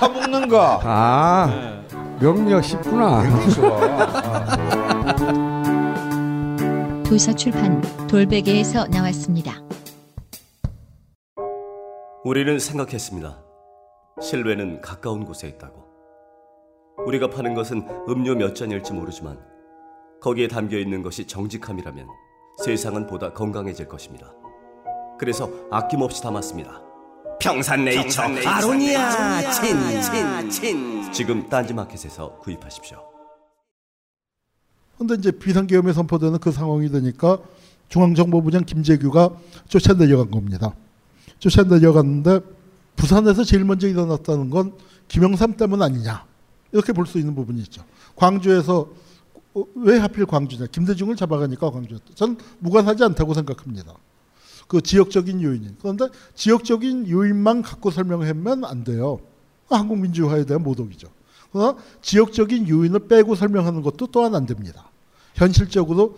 차 먹는 거. 아 명리학 쉽구나. 도서 출판 돌베개에서 나왔습니다. 우리는 생각했습니다. 실외는 가까운 곳에 있다고. 우리가 파는 것은 음료 몇 잔일지 모르지만 거기에 담겨 있는 것이 정직함이라면 세상은 보다 건강해질 것입니다. 그래서 아낌없이 담았습니다. 평산네이처 아로니아 친친친 지금 딴지마켓에서 구입하십시오. 근데 이제 비상계엄이 선포되는 그 상황이 되니까 중앙정보부장 김재규가 쫓아내려간 겁니다. 쫓아내려갔는데 부산에서 제일 먼저 일어났다는 건 김영삼 때문 아니냐 이렇게 볼 수 있는 부분이 있죠. 광주에서 어, 왜 하필 광주냐? 김대중을 잡아가니까 광주였다. 전 무관하지 않다고 생각합니다. 그 지역적인 요인이. 그런데 지역적인 요인만 갖고 설명하면 안 돼요. 한국 민주화에 대한 모독이죠. 그러나 지역적인 요인을 빼고 설명하는 것도 또한 안 됩니다. 현실적으로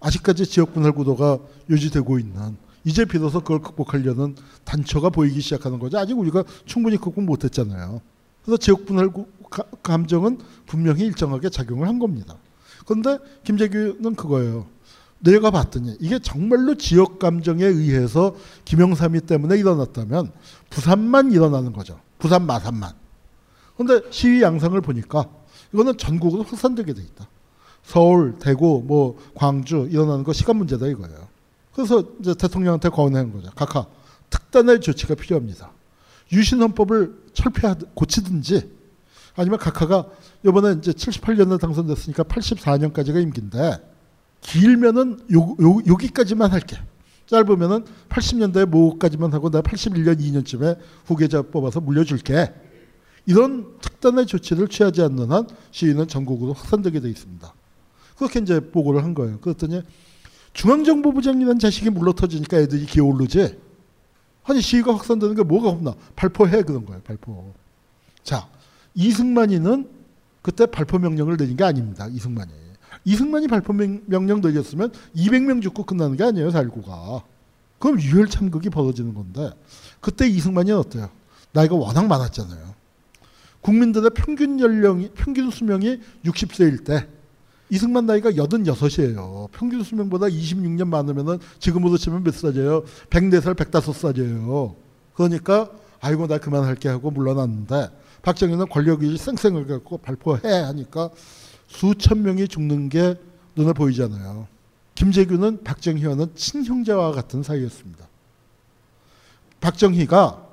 아직까지 지역 분할 구도가 유지되고 있는 이제 비로소 그걸 극복하려는 단초가 보이기 시작하는 거죠. 아직 우리가 충분히 극복 못했잖아요. 그래서 지역 분할 감정은 분명히 일정하게 작용을 한 겁니다. 그런데 김재규는 그거예요. 내가 봤더니 이게 정말로 지역 감정에 의해서 김영삼이 때문에 일어났다면 부산만 일어나는 거죠. 부산 마산만. 그런데 시위 양상을 보니까 이거는 전국으로 확산되게 돼 있다. 서울, 대구, 뭐 광주 일어나는 거 시간 문제다 이거예요. 그래서 이제 대통령한테 권한 거죠. 각하 특단의 조치가 필요합니다. 유신헌법을 철폐하 고치든지 아니면 각하가 이번에 이제 78년에 당선됐으니까 84년까지가 임기인데 길면은 요, 요, 여기까지만 할게. 짧으면은 80년대 모까지만 하고 나 81년 2년쯤에 후계자 뽑아서 물려줄게. 이런 특단의 조치를 취하지 않는 한 시위는 전국으로 확산되게 돼 있습니다. 그렇게 이제 보고를 한 거예요. 그랬더니 중앙정보부장이라는 자식이 물러터지니까 애들이 기어오르지. 아니 시위가 확산되는 게 뭐가 없나? 발표해 그런 거예요. 발표. 자 이승만이는 그때 발표 명령을 내린 게 아닙니다. 이승만이. 이승만이 발표 명령 내렸으면 200명 죽고 끝나는 게 아니에요. 살고가. 그럼 유혈 참극이 벌어지는 건데 그때 이승만이 어때요? 나이가 워낙 많았잖아요. 국민들의 평균 연령이 평균 수명이 60세일 때 이승만 나이가 86이에요. 평균 수명보다 26년 많으면은 지금으로 치면 몇 살이에요? 104살, 105살이에요. 그러니까 아이고 나 그만할게 하고 물러났는데 박정희는 권력이 쌩쌩을 갖고 발표해 하니까 수천 명이 죽는 게 눈에 보이잖아요. 김재규는 박정희와는 친형제와 같은 사이였습니다. 박정희가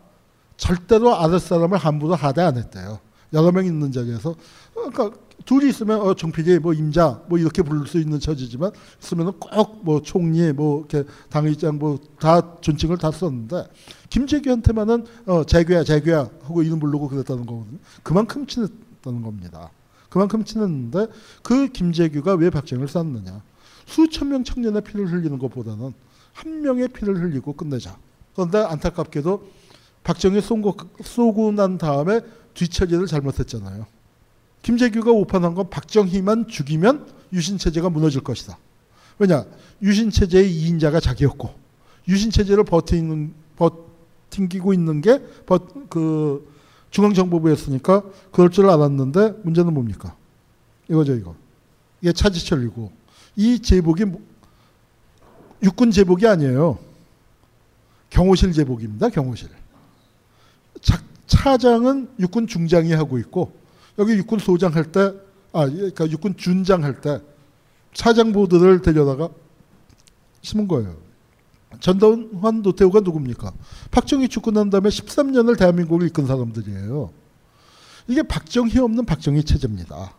절대로 아랫사람을 함부로 하대 안 했대요. 여러 명 있는 자리에서 그러니까 둘이 있으면 어, 정필이 뭐 임자 뭐 이렇게 부를 수 있는 처지지만 있으면은 꼭 뭐 총리 뭐 이렇게 당의장 뭐 다 존칭을 다 썼는데 김재규한테만은 어 재규야 재규야 하고 이름 부르고 그랬다는 거거든요. 그만큼 친했다는 겁니다. 그만큼 친했는데 그 김재규가 왜 박정희를 쐈느냐? 수천 명 청년의 피를 흘리는 것보다는 한 명의 피를 흘리고 끝내자. 그런데 안타깝게도 박정희 쏘고, 쏘고 난 다음에 뒤처리를 잘못했잖아요. 김재규가 오판한 건 박정희만 죽이면 유신 체제가 무너질 것이다. 왜냐? 유신 체제의 2인자가 자기였고, 유신 체제를 버티는, 버팅기고 있는 게, 버, 그, 중앙정보부였으니까 그럴 줄 알았는데 문제는 뭡니까? 이거죠, 이거. 이게 차지철이고, 이 제복이 뭐, 육군 제복이 아니에요. 경호실 제복입니다, 경호실. 차장은 육군 중장이 하고 있고, 여기 육군 소장 할 때, 아, 그러니까 육군 준장 할때 사장보드를 데려다가 심은 거예요. 전두환 노태우가 누굽니까? 박정희 죽고 난 다음에 13년을 대한민국을 이끈 사람들이에요. 이게 박정희 없는 박정희 체제입니다.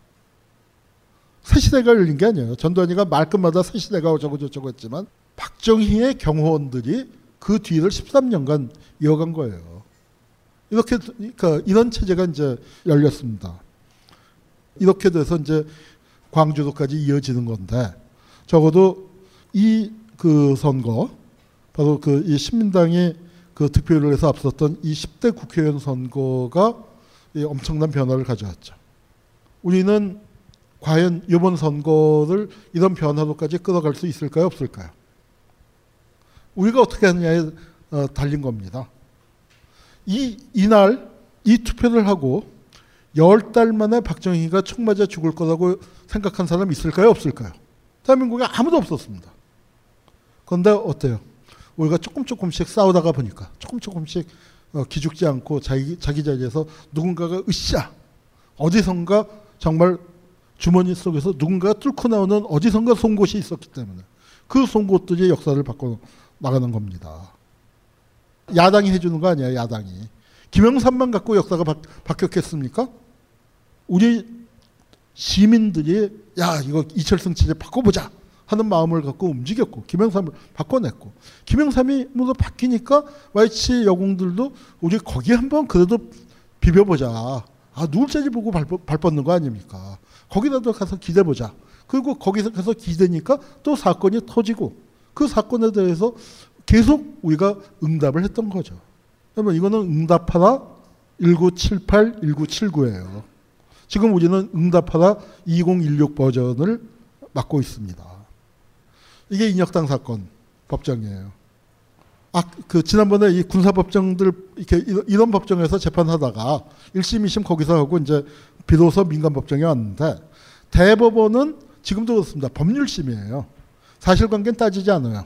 새 시대가 열린 게 아니에요. 전두환이가 말끝마다 새 시대가 어쩌고 저쩌고 했지만 박정희의 경호원들이 그 뒤를 13년간 이어간 거예요. 이렇게 그러니까 이런 체제가 이제 열렸습니다. 이렇게 돼서 이제 광주도까지 이어지는 건데 적어도 이 그 선거 바로 그 이 신민당이 그 득표율을 해서 앞섰던 이 10대 국회의원 선거가 엄청난 변화를 가져왔죠. 우리는 과연 이번 선거를 이런 변화로까지 끌어갈 수 있을까요, 없을까요? 우리가 어떻게 하느냐에 어, 달린 겁니다. 이 이날 이 투표를 하고 열 달 만에 박정희가 총 맞아 죽을 거라고 생각한 사람 있을까요? 없을까요? 대한민국에 아무도 없었습니다. 그런데 어때요? 우리가 조금 조금씩 싸우다가 보니까 조금 조금씩 어, 기죽지 않고 자기, 자기 자리에서 누군가가 으쌰 어디선가 정말 주머니 속에서 누군가가 뚫고 나오는 어디선가 송곳이 있었기 때문에 그 송곳들이 역사를 바꿔 나가는 겁니다. 야당이 해주는 거 아니에요, 야당이. 김영삼만 갖고 역사가 바, 바뀌었겠습니까? 우리 시민들이 야 이거 이철성 체제 바꿔보자 하는 마음을 갖고 움직였고 김영삼을 바꿔냈고 김영삼이 모두 바뀌니까 YC 여공들도 우리 거기 한번 그래도 비벼보자. 아 누굴 체제 보고 발, 발 뻗는 거 아닙니까? 거기라도 가서 기대보자. 그리고 거기서 가서 기대니까 또 사건이 터지고 그 사건에 대해서 계속 우리가 응답을 했던 거죠. 그러면 이거는 응답하라 1978, 1979예요. 지금 우리는 응답하라 2016 버전을 맡고 있습니다. 이게 인혁당 사건 법정이에요. 아, 그 지난번에 이 군사 법정들 이렇게 이런 법정에서 재판하다가 1심, 2심 거기서 하고 이제 비로소 민간 법정에 왔는데 대법원은 지금도 그렇습니다. 법률심이에요. 사실관계는 따지지 않아요.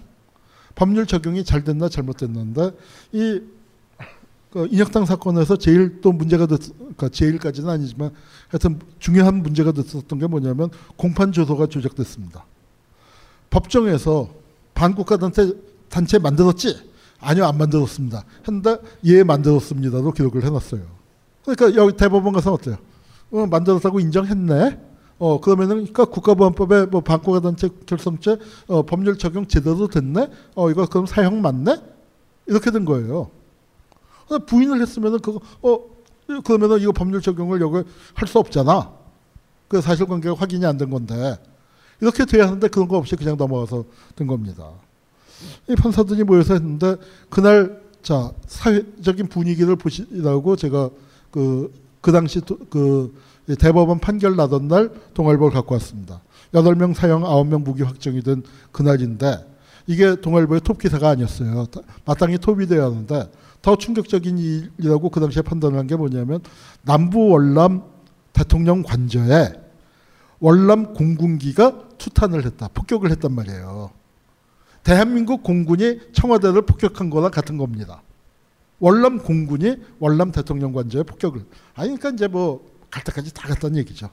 법률 적용이 잘 됐나 잘못됐는데 이그 인혁당 사건에서 제일 또 문제가 됐, 그러니까 제일까지는 아니지만 하여튼 중요한 문제가 됐었던 게 뭐냐면 공판 조서가 조작됐습니다. 법정에서 반국가 단체 단체 만들었지? 아니요 안 만들었습니다. 했는데 예 만들었습니다로 기록을 해놨어요. 그러니까 여기 대법원 가서 어때요? 어, 만들었다고 인정했네. 어 그러면은 그러니까 국가보안법에 뭐 반국가 단체 결성죄 어, 법률 적용 제대로 됐네. 어 이거 그럼 사형 맞네? 이렇게 된 거예요. 부인을 했으면은 그거 어 그러면은 이거 법률 적용을 여기 할 수 없잖아. 그 사실관계가 확인이 안 된 건데 이렇게 돼야 하는데 그런 거 없이 그냥 넘어가서 된 겁니다. 이 판사들이 모여서 했는데 그날 자 사회적인 분위기를 보시라고 제가 그, 그 당시 그 대법원 판결 나던 날 동아일보를 갖고 왔습니다. 8명 사형 9명 무기 확정이 된 그날인데 이게 동아일보의 톱 기사가 아니었어요. 마땅히 톱이 되어야 하는데 더 충격적인 일이라고 그 당시에 판단을 한 게 뭐냐면 남부 월남 대통령 관저에 월남 공군기가 투탄을 했다. 폭격을 했단 말이에요. 대한민국 공군이 청와대를 폭격한 거랑 같은 겁니다. 월남 공군이 월남 대통령 관저에 폭격을. 아니, 그러니까 이제 뭐 갈 때까지 다 갔다는 얘기죠.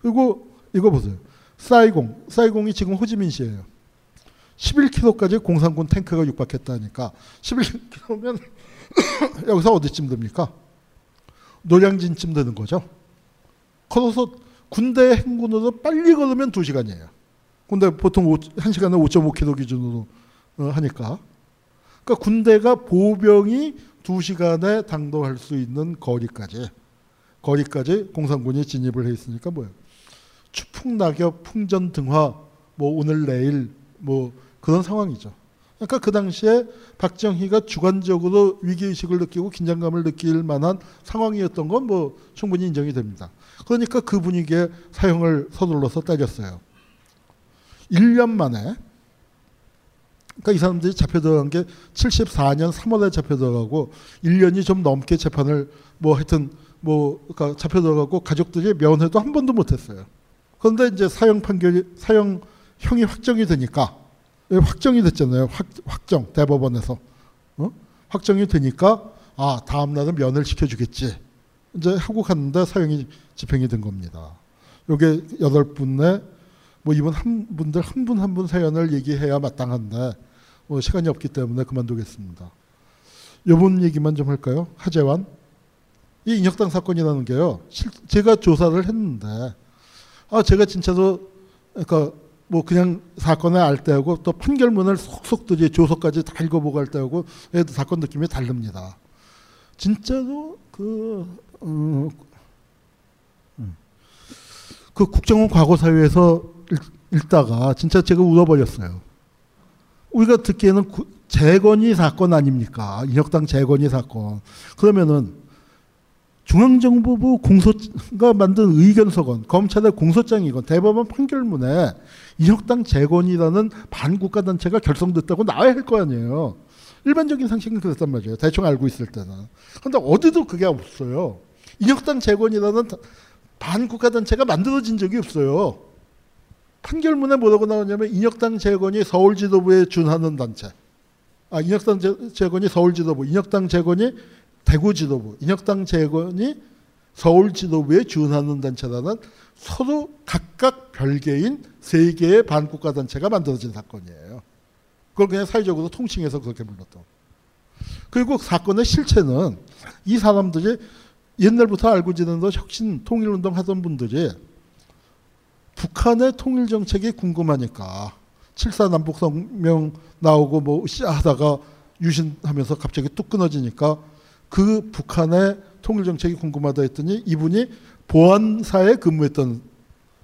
그리고 이거 보세요. 사이공. 사이공이 지금 호지민시예요. 11km까지 공산군 탱크가 육박했다니까 11km면 (coughs) 여기서 어디쯤 됩니까? 노량진쯤 되는 거죠. 걸어서 군대 행군으로 빨리 걸으면 2시간이에요. 근데 보통 1시간에 5.5km 기준으로 어, 하니까. 그러니까 군대가 보병이 2시간에 당도할 수 있는 거리까지 거리까지 공산군이 진입을 해 있으니까 뭐예요? 추풍 낙엽 풍전 등화 뭐 오늘 내일 뭐 그런 상황이죠. 그러니까 그 당시에 박정희가 주관적으로 위기의식을 느끼고 긴장감을 느낄 만한 상황이었던 건 뭐 충분히 인정이 됩니다. 그러니까 그 분위기에 사형을 서둘러서 때렸어요. 1년 만에 그러니까 이 사람들이 잡혀 들어간 게 74년 3월에 잡혀 들어가고 1년이 좀 넘게 재판을 뭐 하여튼 뭐 그러니까 잡혀 들어가고 가족들이 면회도 한 번도 못 했어요. 그런데 이제 사형 판결이 사형 형이 확정이 되니까 확정이 됐잖아요. 확, 확정 대법원에서 어? 확정이 되니까 아 다음 날은 면을 시켜주겠지. 이제 하고 갔는데 사형이 집행이 된 겁니다. 요게 여덟 분의 뭐 이분 한 분들 한 분 한 분 사연을 얘기해야 마땅한데 뭐 시간이 없기 때문에 그만두겠습니다. 요분 얘기만 좀 할까요? 하재환 이 인혁당 사건이라는 게요. 제가 조사를 했는데 아 제가 진짜로 그러니까 뭐 그냥 사건을 알 때하고 또 판결문을 속속들이 조서까지 다 읽어보고 할 때하고 사건 느낌이 다릅니다. 진짜로 그, 어, 음. 그 국정원 과거사위에서 읽 다가 진짜 제가 울어버렸어요. 우리가 듣기에는 재건이 사건 아닙니까? 인혁당 재건이 사건. 그러면은 중앙정보부 공소가 만든 의견서건, 검찰의 공소장이건 대법원 판결문에 인혁당 재건이라는 반국가 단체가 결성됐다고 나와야 할 거 아니에요. 일반적인 상식은 그랬단 말이에요. 대충 알고 있을 때는. 그런데 어디도 그게 없어요. 인혁당 재건이라는 반국가 단체가 만들어진 적이 없어요. 판결문에 뭐라고 나오냐면 인혁당 재건이 서울 지도부에 준하는 단체. 아, 인혁당 재건이 서울 지도부, 인혁당 재건이 대구 지도부, 인혁당 재건이 서울 지도부에 준하는 단체라는 서로 각각 별개인 세 개의 반국가 단체가 만들어진 사건이에요. 그걸 그냥 사회적으로 통칭해서 그렇게 불렀던. 그리고 사건의 실체는 이 사람들이 옛날부터 알고 지내던 혁신 통일운동 하던 분들이 북한의 통일 정책이 궁금하니까 7사 남북 성명 나오고 뭐 하다가 유신하면서 갑자기 뚝 끊어지니까 그 북한의 통일 정책이 궁금하다 했더니 이분이 보안사에 근무했던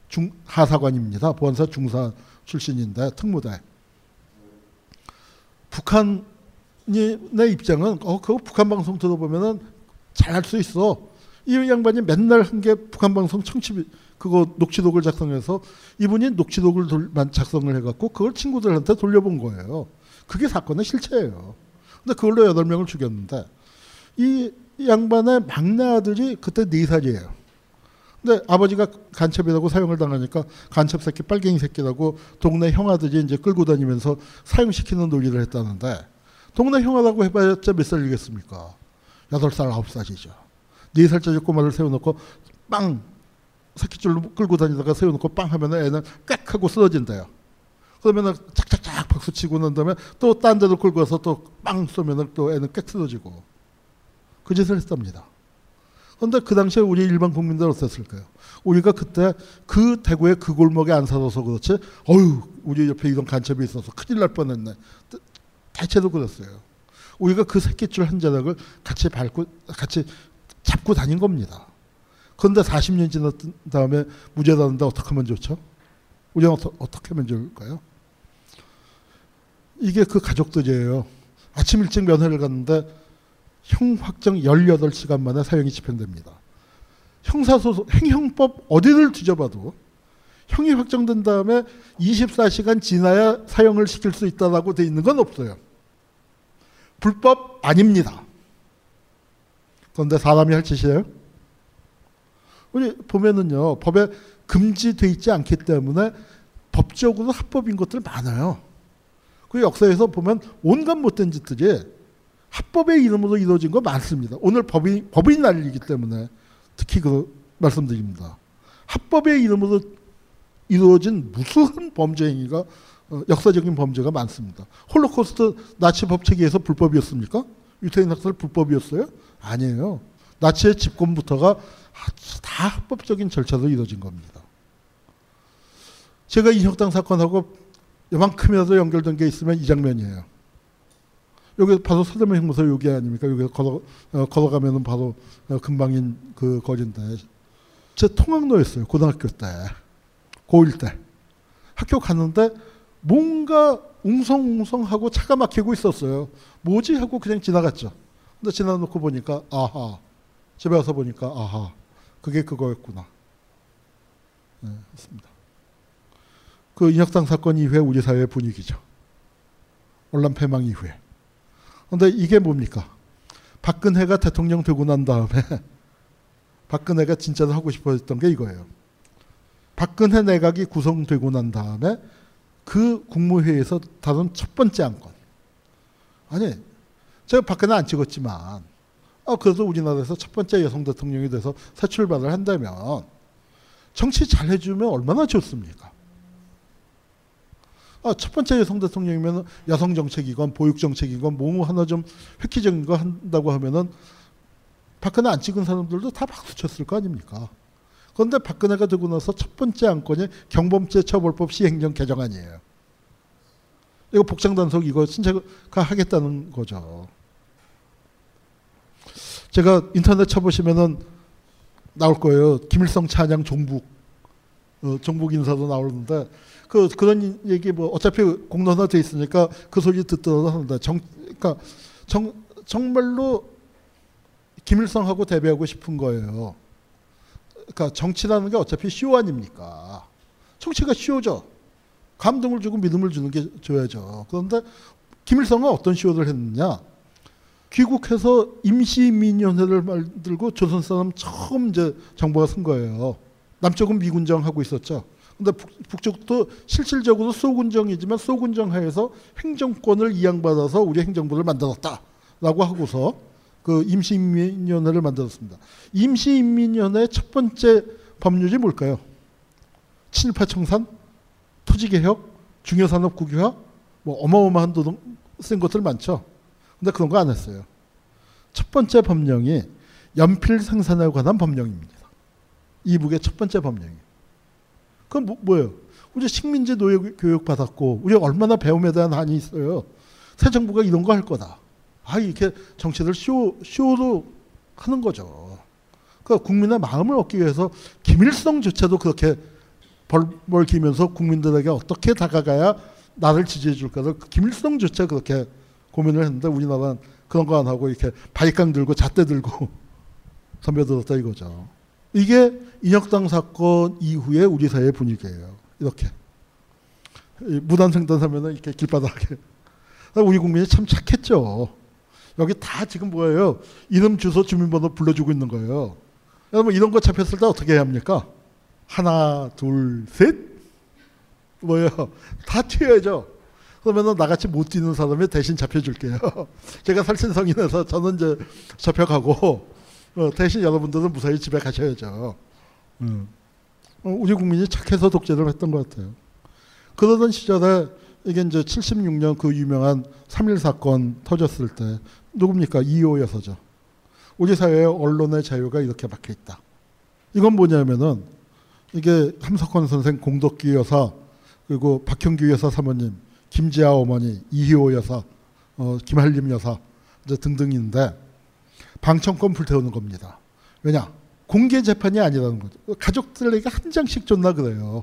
중, 하사관입니다. 보안사 중사 출신인데 특무대. 북한의 입장은 어 그거 북한 방송 들어보면은 잘할 수 있어. 이 양반이 맨날 한 게 북한 방송 청취 그거 녹취록을 작성해서 이분이 녹취록을 작성을 해갖고 그걸 친구들한테 돌려본 거예요. 그게 사건의 실체예요. 근데 그걸로 여덟 명을 죽였는데 이 양반의 막내 아들이 그때 네 살이에요. 근데 아버지가 간첩이라고 사용을 당하니까 간첩 새끼 빨갱이 새끼라고 동네 형아들이 이제 끌고 다니면서 사용시키는 논리를 했다는데 동네 형아라고 해봐야자 몇 살이겠습니까? 여덟 살 아홉 살이죠. 네 살짜리 꼬마를 세워놓고 빵 새끼줄로 끌고 다니다가 세워놓고 빵 하면 애는 꽥 하고 쓰러진대요. 그러면은 착착착 박수 치고 난 다음에 또 딴 데로 끌고 와서 또 빵 쏘면은 또 애는 꽥 쓰러지고 그 짓을 했답니다. 그런데 그 당시에 우리 일반 국민들 어땠을까요? 우리가 그때 그 대구의 그 골목에 안 살아서 그렇지, 어유 우리 옆에 이런 간첩이 있어서 큰일 날 뻔했네. 대체도 그랬어요. 우리가 그 새끼줄 한 자락을 같이 밟고, 같이 잡고 다닌 겁니다. 그런데 40년 지난 다음에 무죄다는데 어떻게 하면 좋죠? 우리는 어떻게 하면 좋을까요? 이게 그 가족들이에요. 아침 일찍 면회를 갔는데 형 확정 18시간 만에 사형이 집행됩니다. 형사소송, 행형법 어디를 뒤져봐도 형이 확정된 다음에 24시간 지나야 사형을 시킬 수 있다라고 돼 있는 건 없어요. 불법 아닙니다. 그런데 사람이 할 짓이에요? 우리 보면은요, 법에 금지돼 있지 않기 때문에 법적으로 합법인 것들 많아요. 그 역사에서 보면 온갖 못된 짓들이 합법의 이름으로 이루어진 거 많습니다. 오늘 법이, 법의 날이기 때문에 특히 그 말씀드립니다. 합법의 이름으로 이루어진 무수한 범죄 행위가 어, 역사적인 범죄가 많습니다. 홀로코스트 나치 법체계에서 불법이었습니까? 유태인 학살 불법이었어요? 아니에요. 나치의 집권부터가 다 합법적인 절차로 이루어진 겁니다. 제가 인혁당 사건하고 요만큼이라도 연결된 게 있으면 이 장면이에요. 여기 바로 서대문 형무소 여기 아닙니까? 여기 걸어 어, 걸어가면은 바로 어, 금방인 그 거리인데 제 통학로였어요 고등학교 때 고1 때 학교 갔는데 뭔가 웅성웅성하고 차가 막히고 있었어요. 뭐지 하고 그냥 지나갔죠. 근데 지나놓고 보니까 아하 집에 와서 보니까 아하 그게 그거였구나. 네, 있습니다. 그 인혁당 사건 이후에 우리 사회의 분위기죠. 온란 패망 이후에. 근데 이게 뭡니까? 박근혜가 대통령 되고 난 다음에 (laughs) 박근혜가 진짜로 하고 싶어 했던 게 이거예요. 박근혜 내각이 구성되고 난 다음에 그 국무회의에서 다룬 첫 번째 안건. 아니, 제가 박근혜 안 찍었지만, 아, 그래도 우리나라에서 첫 번째 여성 대통령이 돼서 새 출발을 한다면, 정치 잘 해주면 얼마나 좋습니까? 아, 첫 번째 여성 대통령이면 여성 정책이건 보육 정책이건 뭐 하나 좀 획기적인 거 한다고 하면은 박근혜 안 찍은 사람들도 다 박수 쳤을 거 아닙니까? 그런데 박근혜가 되고 나서 첫 번째 안건이 경범죄 처벌법 시행령 개정안이에요. 이거 복장 단속 이거 신체가 하겠다는 거죠. 제가 인터넷 쳐보시면은 나올 거예요. 김일성 찬양 종북, 어, 종북 인사도 나오는데 그 그런 얘기 뭐 어차피 공론화 돼 있으니까 그 소리 듣더라도 하는데 정 그러니까 정 정말로 김일성하고 대비하고 싶은 거예요. 그러니까 정치라는 게 어차피 쇼 아닙니까? 정치가 쇼죠. 감동을 주고 믿음을 주는 게 줘야죠. 그런데 김일성은 어떤 쇼를 했느냐? 귀국해서 임시민위원회를 만들고 조선 사람 처음 이제 정부가 쓴 거예요. 남쪽은 미군정 하고 있었죠. 근데 북, 쪽도 실질적으로 소군정이지만 소군정 하에서 행정권을 이양받아서 우리 행정부를 만들었다라고 하고서 그 임시인민위원회를 만들었습니다. 임시인민위원회의 첫 번째 법률이 뭘까요? 친일파 청산, 토지개혁, 중요산업 국유화, 뭐 어마어마한 도둑 쓴 것들 많죠. 근데 그런 거 안 했어요. 첫 번째 법령이 연필 생산에 관한 법령입니다. 이북의 첫 번째 법령이. 그건 뭐, 뭐예요? 우리 식민지 노예 교육 받았고 우리 얼마나 배움에 대한 한이 있어요. 새 정부가 이런 거 할 거다. 아 이렇게 정치를 쇼 쇼로 하는 거죠. 그 국민의 마음을 얻기 위해서 김일성조차도 그렇게 벌벌 기면서 국민들에게 어떻게 다가가야 나를 지지해 줄까를 김일성조차 그렇게 고민을 했는데 우리나라는 그런 거 안 하고 이렇게 바리깡 들고 잣대 들고 (laughs) 선배들었다 이거죠. 이게 인혁당 사건 이후에 우리 사회의 분위기예요. 이렇게 무단횡단 하면은 이렇게 길바닥에 우리 국민이 참 착했죠. 여기 다 지금 뭐예요? 이름 주소 주민번호 불러주고 있는 거예요. 여러분 이런 거 잡혔을 때 어떻게 해야 합니까? 하나 둘 셋 뭐예요? (laughs) 다 튀어야죠. 그러면은 나같이 못 뛰는 사람이 대신 잡혀줄게요. (laughs) 제가 살신성인에서 저는 이제 잡혀가고 어, 대신 여러분들은 무사히 집에 가셔야죠. 음. 어, 우리 국민이 착해서 독재를 했던 것 같아요. 그러던 시절에 이게 이제 76년 그 유명한 3.1 사건 터졌을 때 누굽니까? 이호 여서죠. 우리 사회의 언론의 자유가 이렇게 막혀 있다. 이건 뭐냐면은 이게 함석헌 선생 공덕기 여사 그리고 박형규 여사 사모님 김지아 어머니, 이희호 여사, 어, 김한림 여사 이제 등등인데 방청권 불태우는 겁니다. 왜냐? 공개 재판이 아니라는 거죠. 가족들에게 한 장씩 줬나 그래요.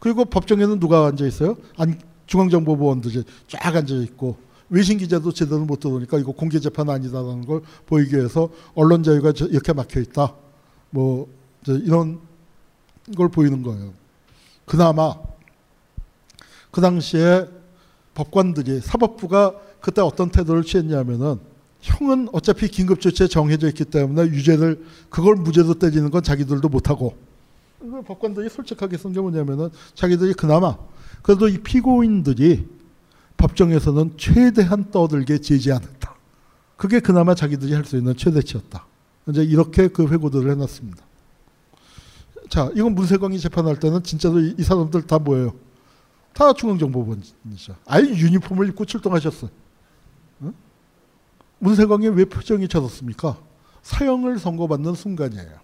그리고 법정에는 누가 앉아 있어요? 안, 중앙정보보원들이 쫙 앉아 있고 외신 기자도 제대로 못 들어오니까 이거 공개 재판 아니다라는 걸 보이기 위해서 언론 자유가 이렇게 막혀 있다. 뭐 이런 걸 보이는 거예요. 그나마 그 당시에 법관들이 사법부가 그때 어떤 태도를 취했냐면은 형은 어차피 긴급조치에 정해져 있기 때문에 유죄를 그걸 무죄로 때리는 건 자기들도 못하고 법관들이 솔직하게 쓴 게 뭐냐면은 자기들이 그나마 그래도 이 피고인들이 법정에서는 최대한 떠들게 제지않았다. 그게 그나마 자기들이 할 수 있는 최대치였다. 이제 이렇게 그 회고들을 해놨습니다. 자, 이건 문세광이 재판할 때는 진짜로 이, 이 사람들 다 뭐예요? 다 중앙정보원이죠. 아예 유니폼을 입고 출동하셨어. 응? 문세광이 왜 표정이 저렇습니까? 사형을 선고받는 순간이에요.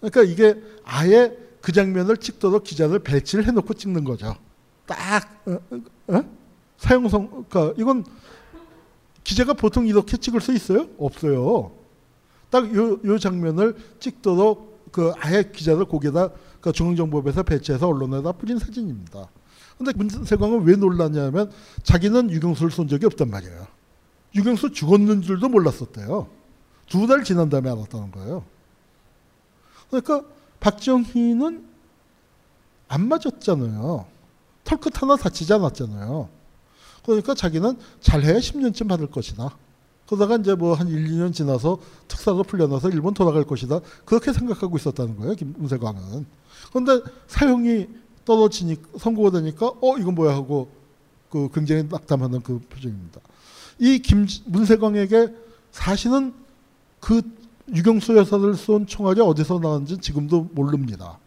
그러니까 이게 아예 그 장면을 찍도록 기자를 배치를 해놓고 찍는 거죠. 딱 어, 어? 선, 그러니까 이건 기자가 보통 이렇게 찍을 수 있어요? 없어요. 딱 요 요 장면을 찍도록 그 아예 기자를 거기에다 그 중앙정보부에서 배치해서 언론에다 뿌린 사진입니다. 근데 문세광은 왜 놀랐냐면 자기는 유경수를 쏜 적이 없단 말이에요. 유경수 죽었는 줄도 몰랐었대요. 두 달 지난 다음에 알았다는 거예요. 그러니까 박정희는 안 맞았잖아요. 털끝 하나 다치지 않았잖아요. 그러니까 자기는 잘해야 10년쯤 받을 것이다. 그러다가 이제 뭐 한 1, 2년 지나서 특사로 풀려나서 일본 돌아갈 것이다. 그렇게 생각하고 있었다는 거예요. 김문세광은. 그런데 사형이 떨어지니 선고가 되니까 어 이건 뭐야 하고 그 굉장히 낙담하는 그 표정입니다. 이 김 문세광에게 사실은 그 유경수 여사를 쏜 총알이 어디서 나왔는지 지금도 모릅니다.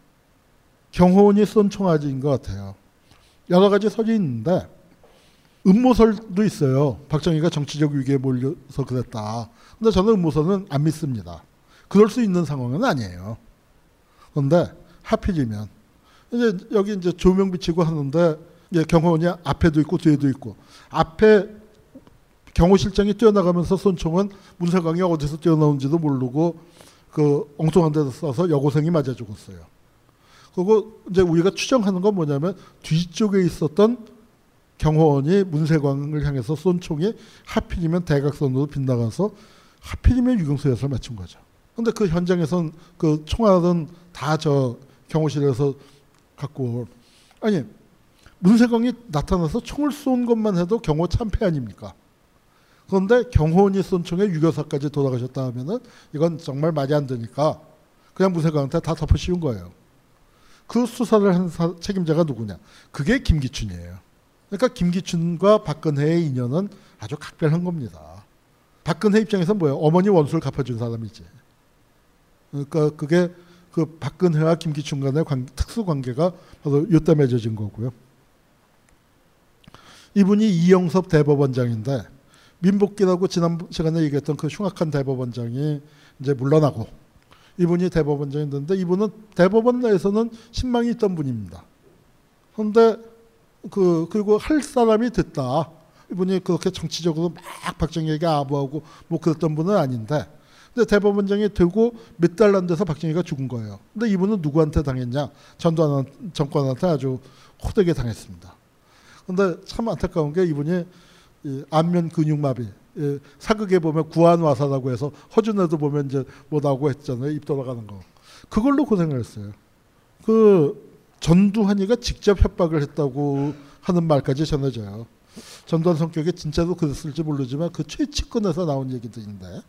경호원이 쏜 총알인 것 같아요. 여러 가지 설이 있는데 음모설도 있어요. 박정희가 정치적 위기에 몰려서 그랬다. 근데 저는 음모설은 안 믿습니다. 그럴 수 있는 상황은 아니에요. 그런데 하필이면 이제 여기 이제 조명 비치고 하는데 경호원이 앞에도 있고 뒤에도 있고 앞에 경호실장이 뛰어나가면서 쏜 총은 문세광이 어디서 뛰어나온지도 모르고 그 엉뚱한 데서 쏴서 여고생이 맞아 죽었어요. 그리고 이제 우리가 추정하는 건 뭐냐면 뒤쪽에 있었던 경호원이 문세광을 향해서 쏜 총이 하필이면 대각선으로 빗나가서 하필이면 유경수 여사를 맞춘 거죠. 근데 그 현장에선 그 총알은 다 저 경호실에서 갖고 아니 문세광이 나타나서 총을 쏜 것만 해도 경호 참패 아닙니까? 그런데 경호원이 쏜 총에 유교사까지 돌아가셨다 하면은 이건 정말 말이 안 되니까 그냥 무쇠강한테 다 덮어 씌운 거예요. 그 수사를 한 사- 책임자가 누구냐? 그게 김기춘이에요. 그러니까 김기춘과 박근혜의 인연은 아주 각별한 겁니다. 박근혜 입장에서 뭐예요? 어머니 원수를 갚아준 사람이지. 그러니까 그게 그 박근혜와 김기춘 간의 관- 특수 관계가 바로 이때 맺어진 거고요. 이분이 이영섭 대법원장인데 민복기라고 지난 시간에 얘기했던 그 흉악한 대법원장이 이제 물러나고 이분이 대법원장이 됐는데 이분은 대법원 내에서는 신망이 있던 분입니다. 그런데 그 그리고 할 사람이 됐다. 이분이 그렇게 정치적으로 막 박정희에게 아부하고 뭐 그랬던 분은 아닌데 근데 대법원장이 되고 몇 달 안 돼서 박정희가 죽은 거예요. 근데 이분은 누구한테 당했냐? 전두환 정권한테 아주 호되게 당했습니다. 근데 참 안타까운 게 이분이 이 안면 근육마비 예, 사극에 보면 구안와사라고 해서 허준에도 보면 이제 뭐라고 했잖아요 입 돌아가는 거 그걸로 고생을 했어요 그 전두환이가 직접 협박을 했다고 하는 말까지 전해져요 전두환 성격이 진짜로 그랬을지 모르지만 그 최측근에서 나온 얘기들인데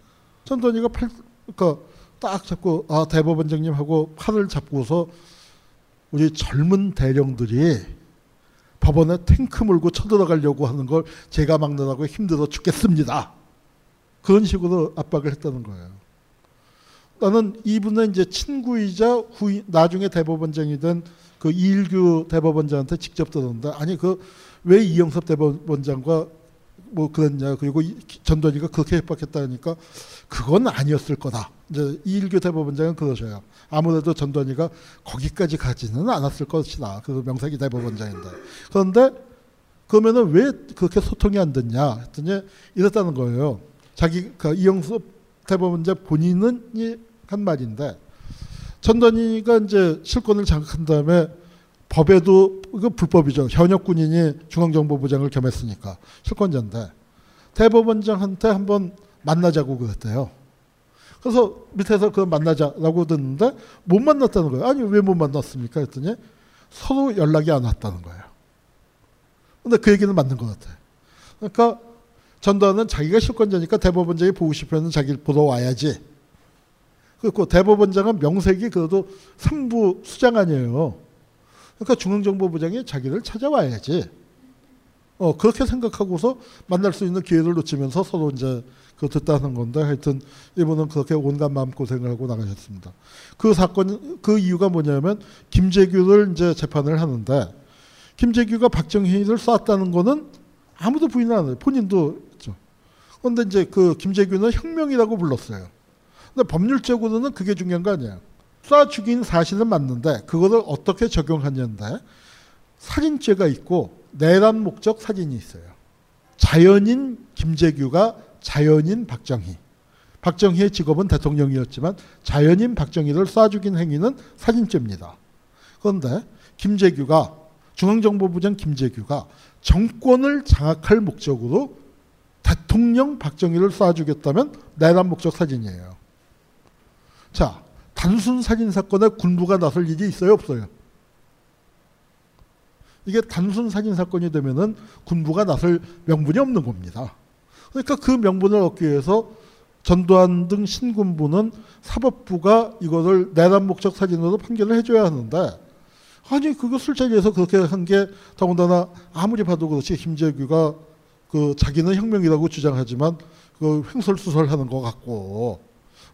전두환이가 팔 그러니까 딱 잡고 아 대법원장님하고 팔을 잡고서 우리 젊은 대령들이 법원에 탱크 몰고 쳐들어가려고 하는 걸 제가 막느라고 힘들어 죽겠습니다. 그런 식으로 압박을 했다는 거예요. 나는 이분의 이제 친구이자 후임, 나중에 대법원장이 된 그 이일규 대법원장한테 직접 들었는데 아니 그 왜 이영섭 대법원장과 뭐 그랬냐 그리고 이- 전두환이가 그렇게 협박했다니까 그건 아니었을 거다. 이제 이일규 대법원장은 그러셔요. 아무래도 전두환이가 거기까지 가지는 않았을 것이다. 그 명색이 대법원장인데 그런데 그러면은 왜 그렇게 소통이 안 됐냐 했더니 이랬다는 거예요. 자기 그 이영섭 대법원장 본인은 이- 한 말인데 전두환이가 이제 실권을 장악한 다음에 법에도 이거 불법이죠. 현역 군인이 중앙정보부장을 겸했으니까 실권자인데 대법원장한테 한번 만나자고 그랬대요. 그래서 밑에서 그 만나자라고 듣는데 못 만났다는 거예요. 아니 왜 못 만났습니까? 했더니 서로 연락이 안 왔다는 거예요. 근데 그 얘기는 맞는 것 같아요. 그러니까 전두환은 자기가 실권자니까 대법원장이 보고 싶으면 자기를 보러 와야지. 그리고 대법원장은 명색이 그래도 상부 수장 아니에요. 그러니까 중앙정보부장이 자기를 찾아와야지. 어, 그렇게 생각하고서 만날 수 있는 기회를 놓치면서 서로 이제 그 듣다는 건데 하여튼 이분은 그렇게 온갖 마음고생을 하고 나가셨습니다. 그 사건, 그 이유가 뭐냐면 김재규를 이제 재판을 하는데 김재규가 박정희를 쐈다는 거는 아무도 부인 안 해요. 본인도 했죠. 그런데 이제 그 김재규는 혁명이라고 불렀어요. 근데 법률적으로는 그게 중요한 거 아니에요. 쏴 죽인 사실은 맞는데 그거를 어떻게 적용하냐인데 살인죄가 있고 내란 목적 사진이 있어요. 자연인 김재규가 자연인 박정희. 박정희의 직업은 대통령이었지만 자연인 박정희를 쏴 죽인 행위는 살인죄입니다. 그런데 김재규가 중앙정보부장 김재규가 정권을 장악할 목적으로 대통령 박정희를 쏴 죽였다면 내란 목적 사진이에요. 자, 단순 살인 사건에 군부가 나설 일이 있어요, 없어요? 이게 단순 살인 사건이 되면은 군부가 나설 명분이 없는 겁니다. 그러니까 그 명분을 얻기 위해서 전두환 등 신군부는 사법부가 이거를 내란 목적 사진으로 판결을 해줘야 하는데 아니 그거 술자리에서 그렇게 한 게 더군다나 아무리 봐도 그렇지 김재규가 그 자기는 혁명이라고 주장하지만 그 횡설수설하는 것 같고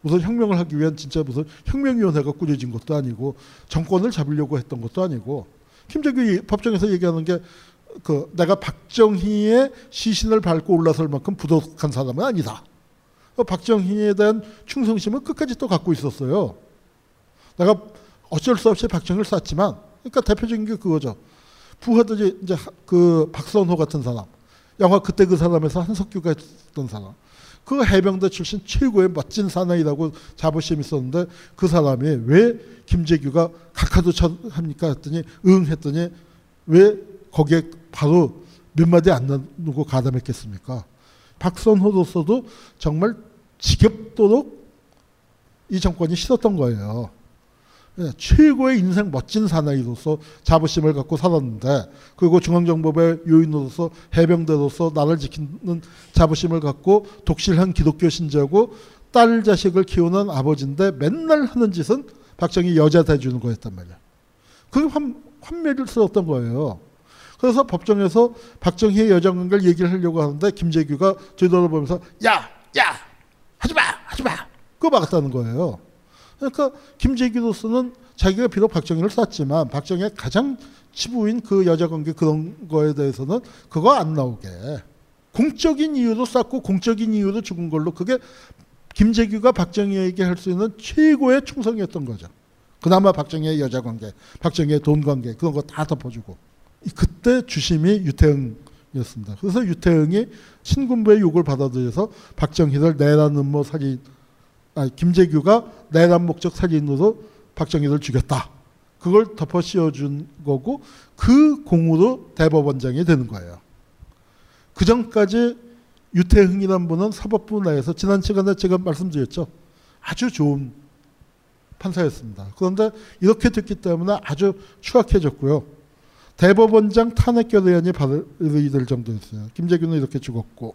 무슨 혁명을 하기 위한 진짜 무슨 혁명위원회가 꾸려진 것도 아니고 정권을 잡으려고 했던 것도 아니고 김재규 법정에서 얘기하는 게 그 내가 박정희의 시신을 밟고 올라설 만큼 부족한 사람은 아니다. 그 박정희에 대한 충성심을 끝까지 또 갖고 있었어요. 내가 어쩔 수 없이 박정희를 쐈지만, 그러니까 대표적인 게 그거죠. 부하들이 이제 하- 그 박선호 같은 사람, 영화 그때 그 사람에서 한석규가 했던 사람, 그 해병대 출신 최고의 멋진 사나이라고 자부심 있었는데 그 사람이 왜 김재규가 각하도 합니까 했더니 응 했더니 왜 거기에 바로 몇 마디 안 나누고 가담했겠습니까? 박선호로서도 정말 지겹도록 이 정권이 싫었던 거예요. 예, 최고의 인생 멋진 사나이로서 자부심을 갖고 살았는데 그리고 중앙정법의 요인으로서 해병대로서 나를 지키는 자부심을 갖고 독실한 기독교 신자고 딸 자식을 키우는 아버지인데 맨날 하는 짓은 박정희 여자 대주는 거였단 말이야. 그게 환, 환멸스러웠던 거예요. 그래서 법정에서 박정희의 관계를 얘기를 하려고 하는데 김재규가 뒤돌아보면서 야! 야! 하지마! 하지마! 그거 막았다는 거예요. 그러니까 김재규로서는 자기가 비록 박정희를 쐈지만 박정희의 가장 치부인 그 여자 관계 그런 거에 대해서는 그거 안 나오게 공적인 이유로 쐈고 공적인 이유로 죽은 걸로 그게 김재규가 박정희에게 할 수 있는 최고의 충성이었던 거죠. 그나마 박정희의 여자 관계, 박정희의 돈 관계 그런 거 다 덮어주고 그때 주심이 유태흥이었습니다. 그래서 유태흥이 신군부의 욕을 받아들여서 박정희를 내란 음모 살인 아니, 김재규가 내란 목적 살인으로 박정희를 죽였다. 그걸 덮어 씌워준 거고 그 공으로 대법원장이 되는 거예요. 그 전까지 유태흥이란 분은 사법부 내에서 지난 시간에 제가 말씀드렸죠. 아주 좋은 판사였습니다. 그런데 이렇게 됐기 때문에 아주 추악해졌고요. 대법원장 탄핵 결의안이 발의될 정도였어요. 김재규는 이렇게 죽었고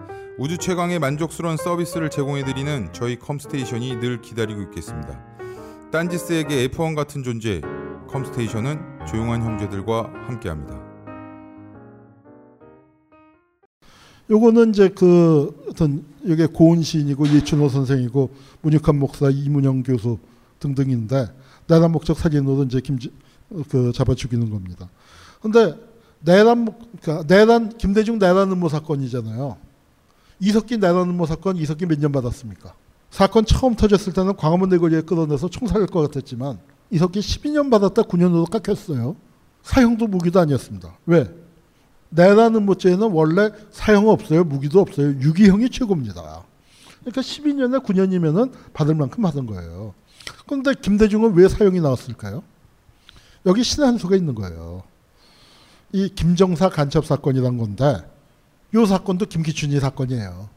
우주 최강의 만족스러운 서비스를 제공해드리는 저희 컴스테이션이 늘 기다리고 있겠습니다. 딴지스에게 F1 같은 존재, 컴스테이션은 조용한 형제들과 함께합니다. 요거는 이제 그 어떤 이게 고은 시인이고 이춘호 선생이고 문익환 목사 이문영 교수 등등인데 내란 목적 사진으로 이제 김그 잡아 죽이는 겁니다. 근데 내란 그러니까 내란 김대중 내란 음모 사건이잖아요. 이석기 내란 음모 사건 이석기 몇 년 받았습니까? 사건 처음 터졌을 때는 광화문 내거리에 끌어내서 총살할 것 같았지만 이석기 12년 받았다 9년으로 깎였어요. 사형도 무기도 아니었습니다. 왜? 내란 음모죄는 원래 사형 없어요. 무기도 없어요. 유기형이 최고입니다. 그러니까 12년에 9년이면은 받을 만큼 받은 거예요. 그런데 김대중은 왜 사형이 나왔을까요? 여기 신의 한 수가 있는 거예요. 이 김정사 간첩 사건이란 건데 이 사건도 김기춘이 사건이에요.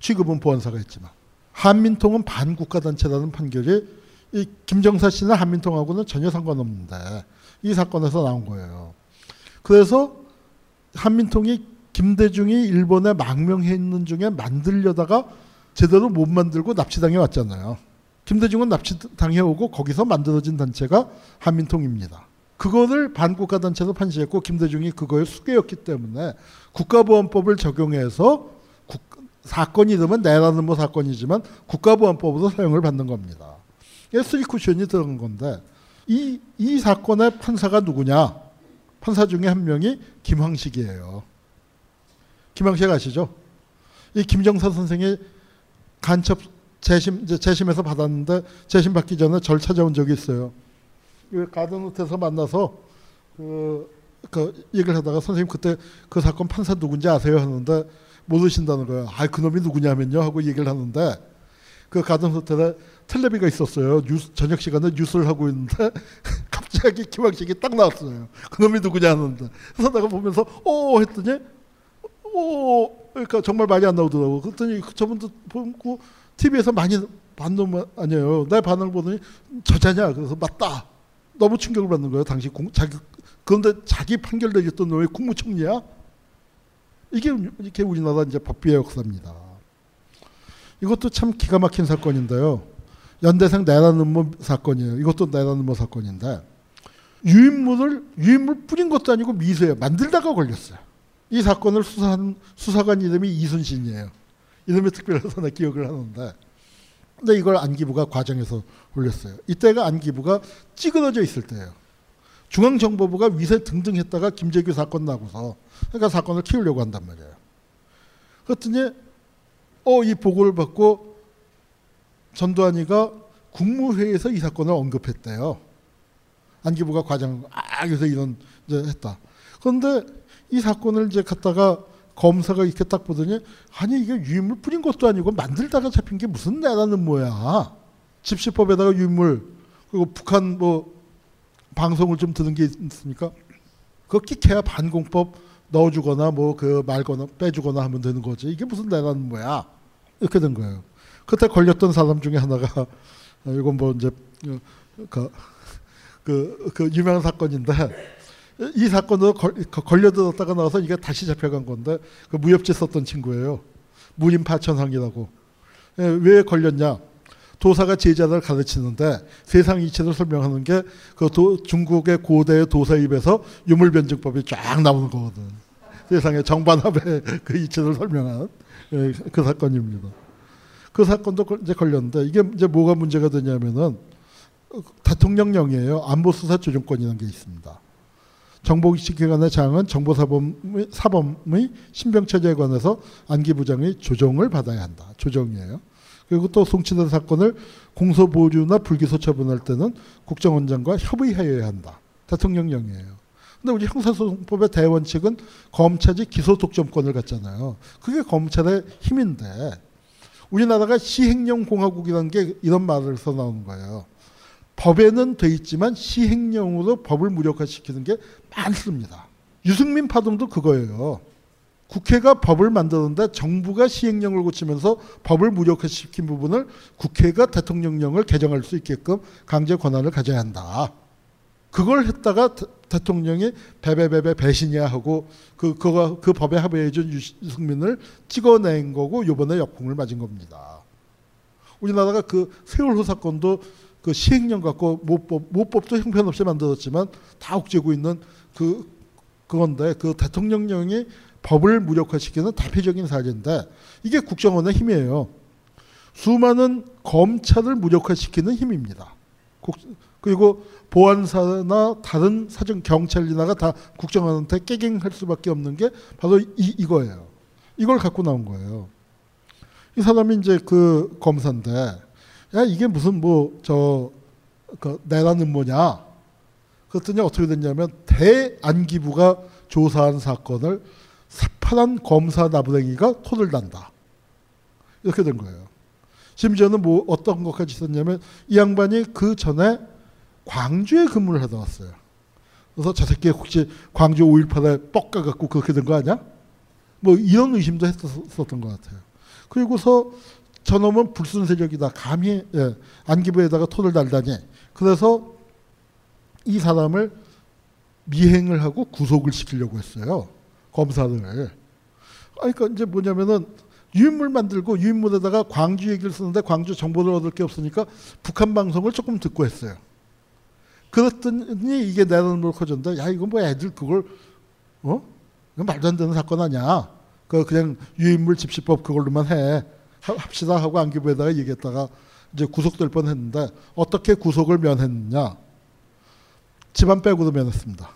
취급은 보안사가 했지만 한민통은 반국가단체라는 판결이 이 김정사 씨는 한민통하고는 전혀 상관없는데 이 사건에서 나온 거예요. 그래서 한민통이 김대중이 일본에 망명해 있는 중에 만들려다가 제대로 못 만들고 납치당해 왔잖아요. 김대중은 납치당해 오고 거기서 만들어진 단체가 한민통입니다. 그거를 반국가 단체로 판시했고 김대중이 그거에 수괴였기 때문에 국가보안법을 적용해서 국, 사건이 되면 내라는 뭐 사건이지만 국가보안법으로 사용을 받는 겁니다. 이게 쓰리 쿠션이 들어간 건데 이, 이 사건의 판사가 누구냐? 판사 중에 한 명이 김황식이에요. 김황식 아시죠? 이 김정사 선생이 간첩 재심 재심에서 받았는데 재심 받기 전에 절 찾아온 적이 있어요. 가든호텔에서 만나서 그, 그 얘기를 하다가 선생님 그때 그 사건 판사 누군지 아세요 하는데 모르신다는 거예요. 아 그 놈이 누구냐면요 하고 얘기를 하는데 그 가든호텔에 텔레비가 있었어요. 뉴스, 저녁 시간에 뉴스를 하고 있는데 (laughs) 갑자기 김학식이 딱 나왔어요. 그 놈이 누구냐 하는데 그래서 내가 보면서 오 했더니 오 그러니까 정말 많이 안 나오더라고. 그랬더니 저분도 보고 TV에서 많이 반놈 아니에요. 내 반응을 보더니 저자냐 그래서 맞다. 너무 충격을 받는 거예요. 당시 공, 자기 그런데 자기 판결 내줬던 놈이 국무총리야? 이게 이게 우리나라 이제 법비의 역사입니다. 이것도 참 기가 막힌 사건인데요. 연대생 내란 음모 사건이에요. 이것도 내란 음모 사건인데 유인물을 유인물 뿌린 것도 아니고 미수예요. 만들다가 걸렸어요. 이 사건을 수사한 수사관 이름이 이순신이에요. 이름이 특별해서 내 기억을 하는데 근데 이걸 안기부가 과정에서 올렸어요. 이때가 안기부가 찌그러져 있을 때예요. 중앙정보부가 위세 등등 했다가 김재규 사건 나고서 그러니까 사건을 키우려고 한단 말이에요. 그랬더니 어 이 보고를 받고 전두환이가 국무회의에서 이 사건을 언급했대요. 안기부가 과장 아 그래서 이런 이제 했다. 그런데 이 사건을 이제 갖다가 검사가 이렇게 딱 보더니 아니 이게 유인물 뿌린 것도 아니고 만들다가 잡힌 게 무슨 내라는 뭐야. 집시법에다가 유인물 그리고 북한 뭐 방송을 좀 듣는 게 있으니까 그 끼케야 반공법 넣어주거나 뭐 그 말거나 빼주거나 하면 되는 거지 이게 무슨 내라는 뭐야 이렇게 된 거예요. 그때 걸렸던 사람 중에 하나가 어, 이건 뭐 이제 그, 그, 그 유명한 사건인데 이 사건도 걸, 걸려들었다가 나와서 이게 다시 잡혀간 건데 그 무협지 썼던 친구예요. 무림 파천상이라고. 예, 왜 걸렸냐? 도사가 제자를 가르치는데 세상 이치를 설명하는 게 그 중국의 고대 도사 입에서 유물 변증법이 쫙 나오는 거거든. 세상의 정반합의 (laughs) 그 이치를 설명한 예, 그 사건입니다. 그 사건도 이제 걸렸는데 이게 이제 뭐가 문제가 되냐면은 대통령령이에요. 안보수사조정권이라는 게 있습니다. 정보기관의 장은 정보사범의 사범의 신병체제에 관해서 안기 부장의 조정을 받아야 한다. 조정이에요. 그리고 또 송치된 사건을 공소보류나 불기소 처분할 때는 국정원장과 협의해야 한다. 대통령령이에요. 근데 우리 형사소송법의 대원칙은 검찰이 기소 독점권을 갖잖아요. 그게 검찰의 힘인데 우리나라가 시행령 공화국이라는 게 이런 말을 써 나오는 거예요. 법에는 돼 있지만 시행령으로 법을 무력화시키는 게 많습니다. 유승민 파동도 그거예요. 국회가 법을 만드는데 정부가 시행령을 고치면서 법을 무력화시킨 부분을 국회가 대통령령을 개정할 수 있게끔 강제 권한을 가져야 한다. 그걸 했다가 대, 통령이 배배배배 배신이야 하고 그 그거 그 법에 합의해준 유승민을 찍어낸 거고 요번에 역풍을 맞은 겁니다. 우리나라가 그 세월호 사건도 그 시행령 갖고 모법 모법도 형편없이 만들었지만 다 옥죄고 있는 그 그건데 그 대통령령이 법을 무력화시키는 대표적인 사례인데 이게 국정원의 힘이에요. 수많은 검찰을 무력화시키는 힘입니다. 그리고 보안사나 다른 사정 경찰이나가 다 국정원한테 깨갱할 수밖에 없는 게 바로 이, 이거예요. 이걸 갖고 나온 거예요. 이 사람이 이제 그 검사인데 야 이게 무슨 뭐 저 그 내라는 뭐냐? 그랬더니 어떻게 됐냐면 대안기부가 조사한 사건을 새파란 검사 나부랭이가 토를 단다. 이렇게 된 거예요. 심지어는 뭐 어떤 것까지 있었냐면 이 양반이 그 전에 광주에 근무를 하다 왔어요. 그래서 저 새끼 혹시 광주 5.18에 뻑가 갖고 그렇게 된 거 아니야? 뭐 이런 의심도 했었던 것 같아요. 그리고서 저놈은 불순 세력이다. 감히 예, 안기부에다가 토를 달다니. 그래서 이 사람을 미행을 하고 구속을 시키려고 했어요. 검사를. 그러니까 이제 뭐냐면은 유인물 만들고 유인물에다가 광주 얘기를 쓰는데 광주 정보를 얻을 게 없으니까 북한 방송을 조금 듣고 했어요. 그랬더니 이게 내놓은 커졌는데 야 이건 뭐 애들 그걸 어? 말도 안 되는 사건 아니야. 그 그냥 유인물 집시법 그걸로만 해. 합시다 하고 안기부에다가 얘기했다가 이제 구속될 뻔했는데 어떻게 구속을 면했느냐? 집안 빼고도 면했습니다.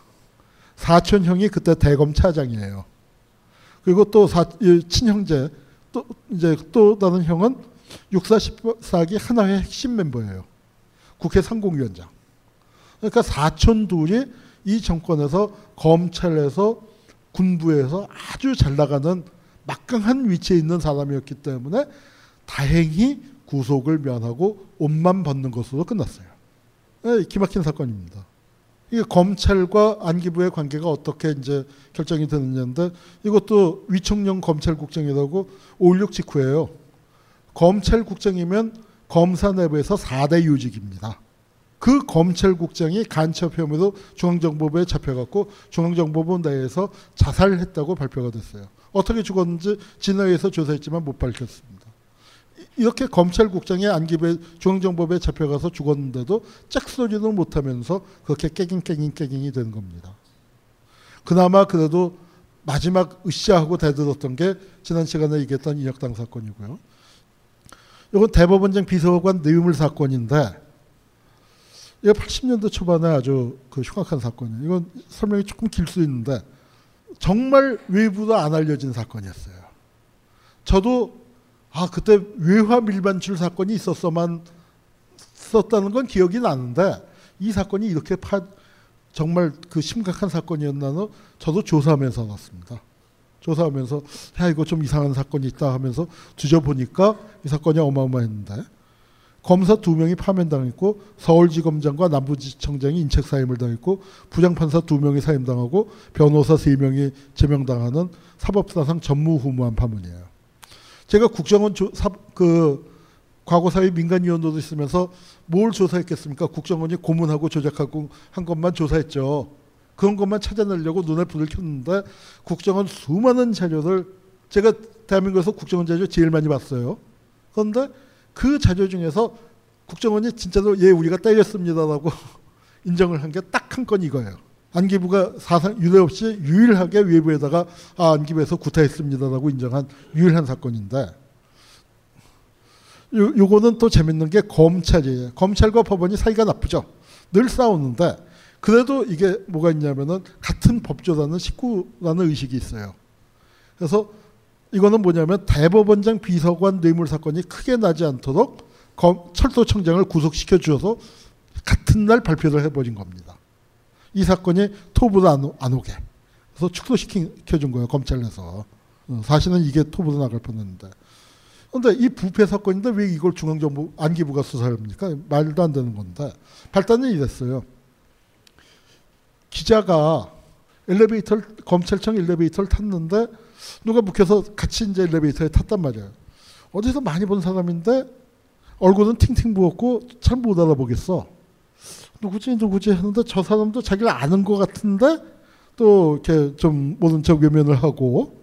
사촌 형이 그때 대검 차장이에요. 그리고 또 사, 친형제 또 이제 또 다른 형은 육사 14기 하나회 핵심 멤버예요. 국회 상공위원장. 그러니까 사촌 둘이 이 정권에서 검찰에서 군부에서 아주 잘 나가는 막강한 위치에 있는 사람이었기 때문에 다행히 구속을 면하고 옷만 벗는 것으로 끝났어요. 네, 기막힌 사건입니다. 이게 검찰과 안기부의 관계가 어떻게 이제 결정이 되느냐인데 이것도 위촉령 검찰국장이라고 516 직후예요. 검찰국장이면 검사 내부에서 4대 요직입니다. 그 검찰국장이 간첩 혐의로 중앙정보부에 잡혀갖고 중앙정보부 내에서 자살했다고 발표가 됐어요. 어떻게 죽었는지 진화에서 조사했지만 못 밝혔습니다. 이렇게 검찰국장이 안기부에 중앙정보부에 잡혀가서 죽었는데도 짝소리도 못하면서 그렇게 깨갱깨갱 깨갱이 된 겁니다. 그나마 그래도 마지막 으쌰하고 대들었던 게 지난 시간에 얘기했던 인혁당 사건이고요. 이건 대법원장 비서관 뇌물 사건인데 이거 80년대 초반에 아주 그 흉악한 사건이에요. 이건 설명이 조금 길 수 있는데 정말 외부도 안 알려진 사건이었어요. 저도 아 그때 외화 밀반출 사건이 있었어만 썼다는 건 기억이 나는데 이 사건이 이렇게 파, 정말 그 심각한 사건이었나는 저도 조사하면서 알았습니다. 조사하면서 야 이거 좀 이상한 사건이 있다 하면서 뒤져보니까 이 사건이 어마어마했는데 검사 두 명이 파면당했고 서울지검장과 남부지청장이 인책 사임을 당했고 부장판사 두 명이 사임당하고 변호사 세 명이 제명당하는 사법사상 전무후무한 파문이에요. 제가 국정원 조, 사, 그 과거사회 민간위원도도 있으면서 뭘 조사했겠습니까? 국정원이 고문하고 조작하고 한 것만 조사했죠. 그런 것만 찾아내려고 눈에 불을 켰는데 국정원 수많은 자료를 제가 대한민국에서 국정원 자료 제일 많이 봤어요. 그런데 그 자료 중에서 국정원이 진짜로 예 우리가 때렸습니다라고 (laughs) 인정을 한 게 딱 한 건 이거예요. 안기부가 사상 유례 없이 유일하게 외부에다가 아 안기부에서 구타했습니다라고 인정한 유일한 사건인데 요, 요거는 또 재밌는 게 검찰이에요. 검찰과 법원이 사이가 나쁘죠. 늘 싸우는데 그래도 이게 뭐가 있냐면은 같은 법조라는 식구라는 의식이 있어요. 그래서 이거는 뭐냐면 대법원장 비서관 뇌물 사건이 크게 나지 않도록 검, 철도청장을 구속시켜 주어서 같은 날 발표를 해버린 겁니다. 이 사건이 토부로 안, 안 오게. 그래서 축소시켜준 거예요, 검찰에서. 어, 사실은 이게 토부로 나갈 뻔 했는데. 근데 이 부패 사건인데 왜 이걸 중앙정부 안기부가 수사합니까? 말도 안 되는 건데 발단은 이랬어요. 기자가 엘리베이터를 검찰청 엘리베이터를 탔는데 누가 묵혀서 같이 이제 엘리베이터에 탔단 말이에요. 어디서 많이 본 사람인데 얼굴은 팅팅 부었고 잘 못 알아보겠어. 누구지 누구지 하는데 저 사람도 자기를 아는 것 같은데 또 이렇게 좀 모른 척 외면을 하고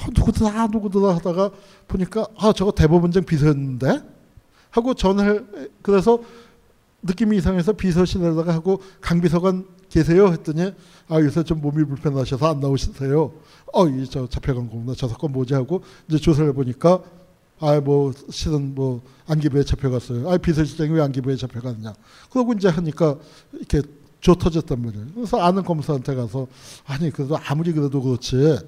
아, 누구더라 누구더라 하다가 보니까 아 저거 대법원장 비서였는데 하고 전화를 그래서 느낌이 이상해서 비서실에다가 하고 강 비서관 계세요 했더니 아 요새 좀 몸이 불편하셔서 안 나오시세요. 어이저 잡혀간 거구나 저 사건 뭐지 하고 이제 조사를 해보니까 아뭐 실은 뭐 안기부에 잡혀갔어요. 아 비서실장이 왜 안기부에 잡혀갔냐. 그러고 이제 하니까 이렇게 조 터졌단 말이에요. 그래서 아는 검사한테 가서 아니 그래도 아무리 그래도 그렇지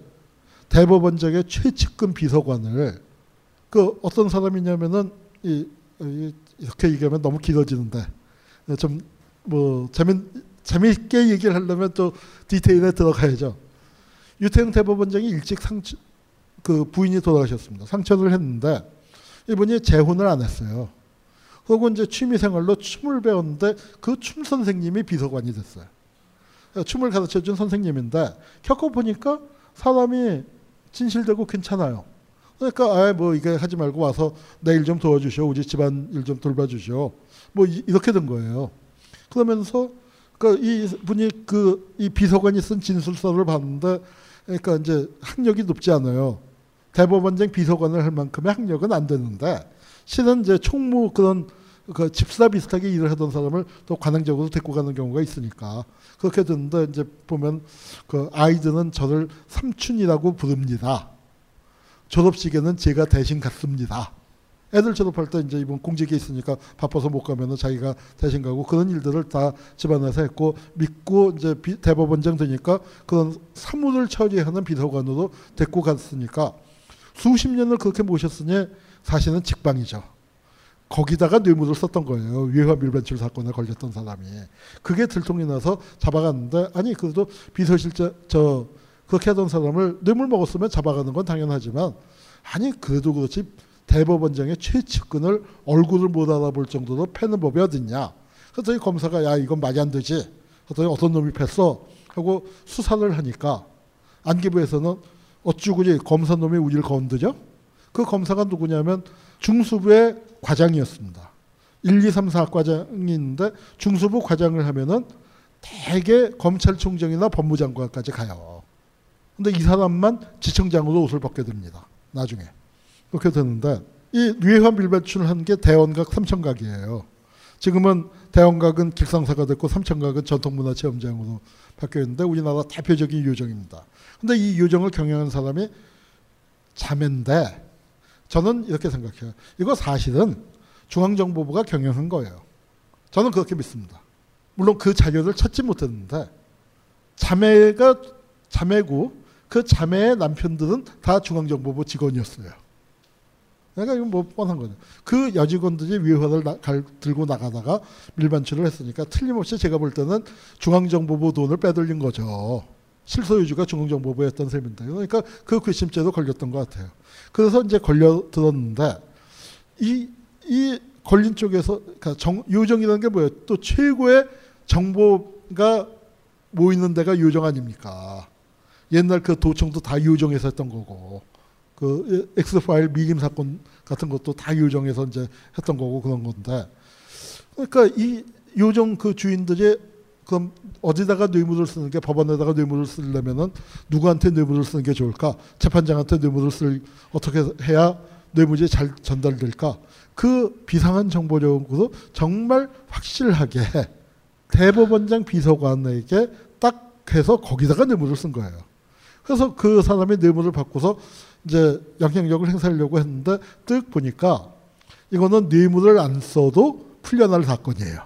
대법원장의 최측근 비서관을 그 어떤 사람이냐면은 이, 이 이렇게 얘기하면 너무 길어지는데 좀 뭐 재밌 재미있게 얘기를 하려면 또 디테일에 들어가야죠. 유태영 대법원장이 일찍 상처 그 부인이 돌아가셨습니다. 상처를 했는데 이분이 재혼을 안 했어요. 그리고 이제 취미생활로 춤을 배웠는데 그 춤 선생님이 비서관이 됐어요. 춤을 가르쳐 준 선생님인데 겪어보니까 사람이 진실되고 괜찮아요. 그러니까 아뭐 이게 하지 말고 와서 내 일 좀 도와주시오. 우리 집안 일 좀 돌봐주시오. 뭐 이 렇게 된 거예요. 그러면서 그이 분이 그 이 비서관이 쓴 진술서를 봤는데 그러니까 이제 학력이 높지 않아요. 대법원장 비서관을 할 만큼의 학력은 안 되는데 실은 이제 총무 그런 그 집사 비슷하게 일을 하던 사람을 또 관행적으로 데리고 가는 경우가 있으니까 그렇게 됐는데 이제 보면 그 아이들은 저를 삼촌이라고 부릅니다. 졸업식에는 제가 대신 갔습니다. 애들 졸업할 때 이제 이번 공직에 있으니까 바빠서 못 가면은 자기가 대신 가고 그런 일들을 다 집안에서 했고 믿고 이제 비, 대법원장 되니까 그런 사무를 처리하는 비서관으로 데리고 갔으니까 수십 년을 그렇게 모셨으니 사실은 직방이죠. 거기다가 뇌물을 썼던 거예요. 위화 밀반출 사건에 걸렸던 사람이. 그게 들통이 나서 잡아갔는데 아니 그래도 비서실장 저 그렇게 하던 사람을 뇌물 먹었으면 잡아가는 건 당연하지만 아니 그래도 그렇지 대법원장의 최측근을 얼굴을 못 알아볼 정도로 패는 법이 어딨냐. 그랬더니 검사가 야 이건 말이 안 되지. 그랬더니 어떤 놈이 팼어 하고 수사를 하니까 안기부에서는 어쭈구리 검사 놈이 우리를 건드죠. 그 검사가 누구냐면 중수부의 과장이었습니다. 1, 2, 3, 4 과장이 있는데 중수부 과장을 하면은 대개 검찰총장이나 법무장관까지 가요. 근데 이 사람만 지청장으로 옷을 벗게 됩니다. 나중에. 그렇게 되는데 이 뇌화 밀배출을 한 게 대원각 삼천각이에요. 지금은 대원각은 길상사가 됐고 삼천각은 전통문화체험장으로 바뀌었는데 우리나라 대표적인 요정입니다. 근데 이 요정을 경영한 사람이 자매인데 저는 이렇게 생각해요. 이거 사실은 중앙정보부가 경영한 거예요. 저는 그렇게 믿습니다. 물론 그 자료를 찾지 못했는데 자매가 자매고 그 자매의 남편들은 다 중앙정보부 직원이었어요. 그러니까 이건 뭐 뻔한 거죠. 그 여직원들이 위화를 들고 나가다가 밀반출을 했으니까 틀림없이 제가 볼 때는 중앙정보부 돈을 빼돌린 거죠. 실소유주가 중앙정보부였던 셈인데 그러니까 그 괘씸죄도 걸렸던 것 같아요. 그래서 이제 걸려들었는데 이, 이 걸린 쪽에서 그러니까 정, 요정이라는 게 뭐예요? 또 최고의 정보가 모이는 데가 요정 아닙니까? 옛날 그 도청도 다 요정에서 했던 거고 그 엑스 파일 미림 사건 같은 것도 다 요정에서 이제 했던 거고 그런 건데 그러니까 이 요정 그 주인들이 그럼 어디다가 뇌물을 쓰는 게 법원에다가 뇌물을 쓰려면은 누구한테 뇌물을 쓰는 게 좋을까? 재판장한테 뇌물을 쓸 어떻게 해야 뇌물이 잘 전달될까? 그 비상한 정보력으로 정말 확실하게 대법원장 비서관에게 딱 해서 거기다가 뇌물을 쓴 거예요. 그래서 그 사람이 뇌물을 받고서 이제 영향력을 행사하려고 했는데 뜩 보니까 이거는 뇌물을 안 써도 풀려날 사건이에요.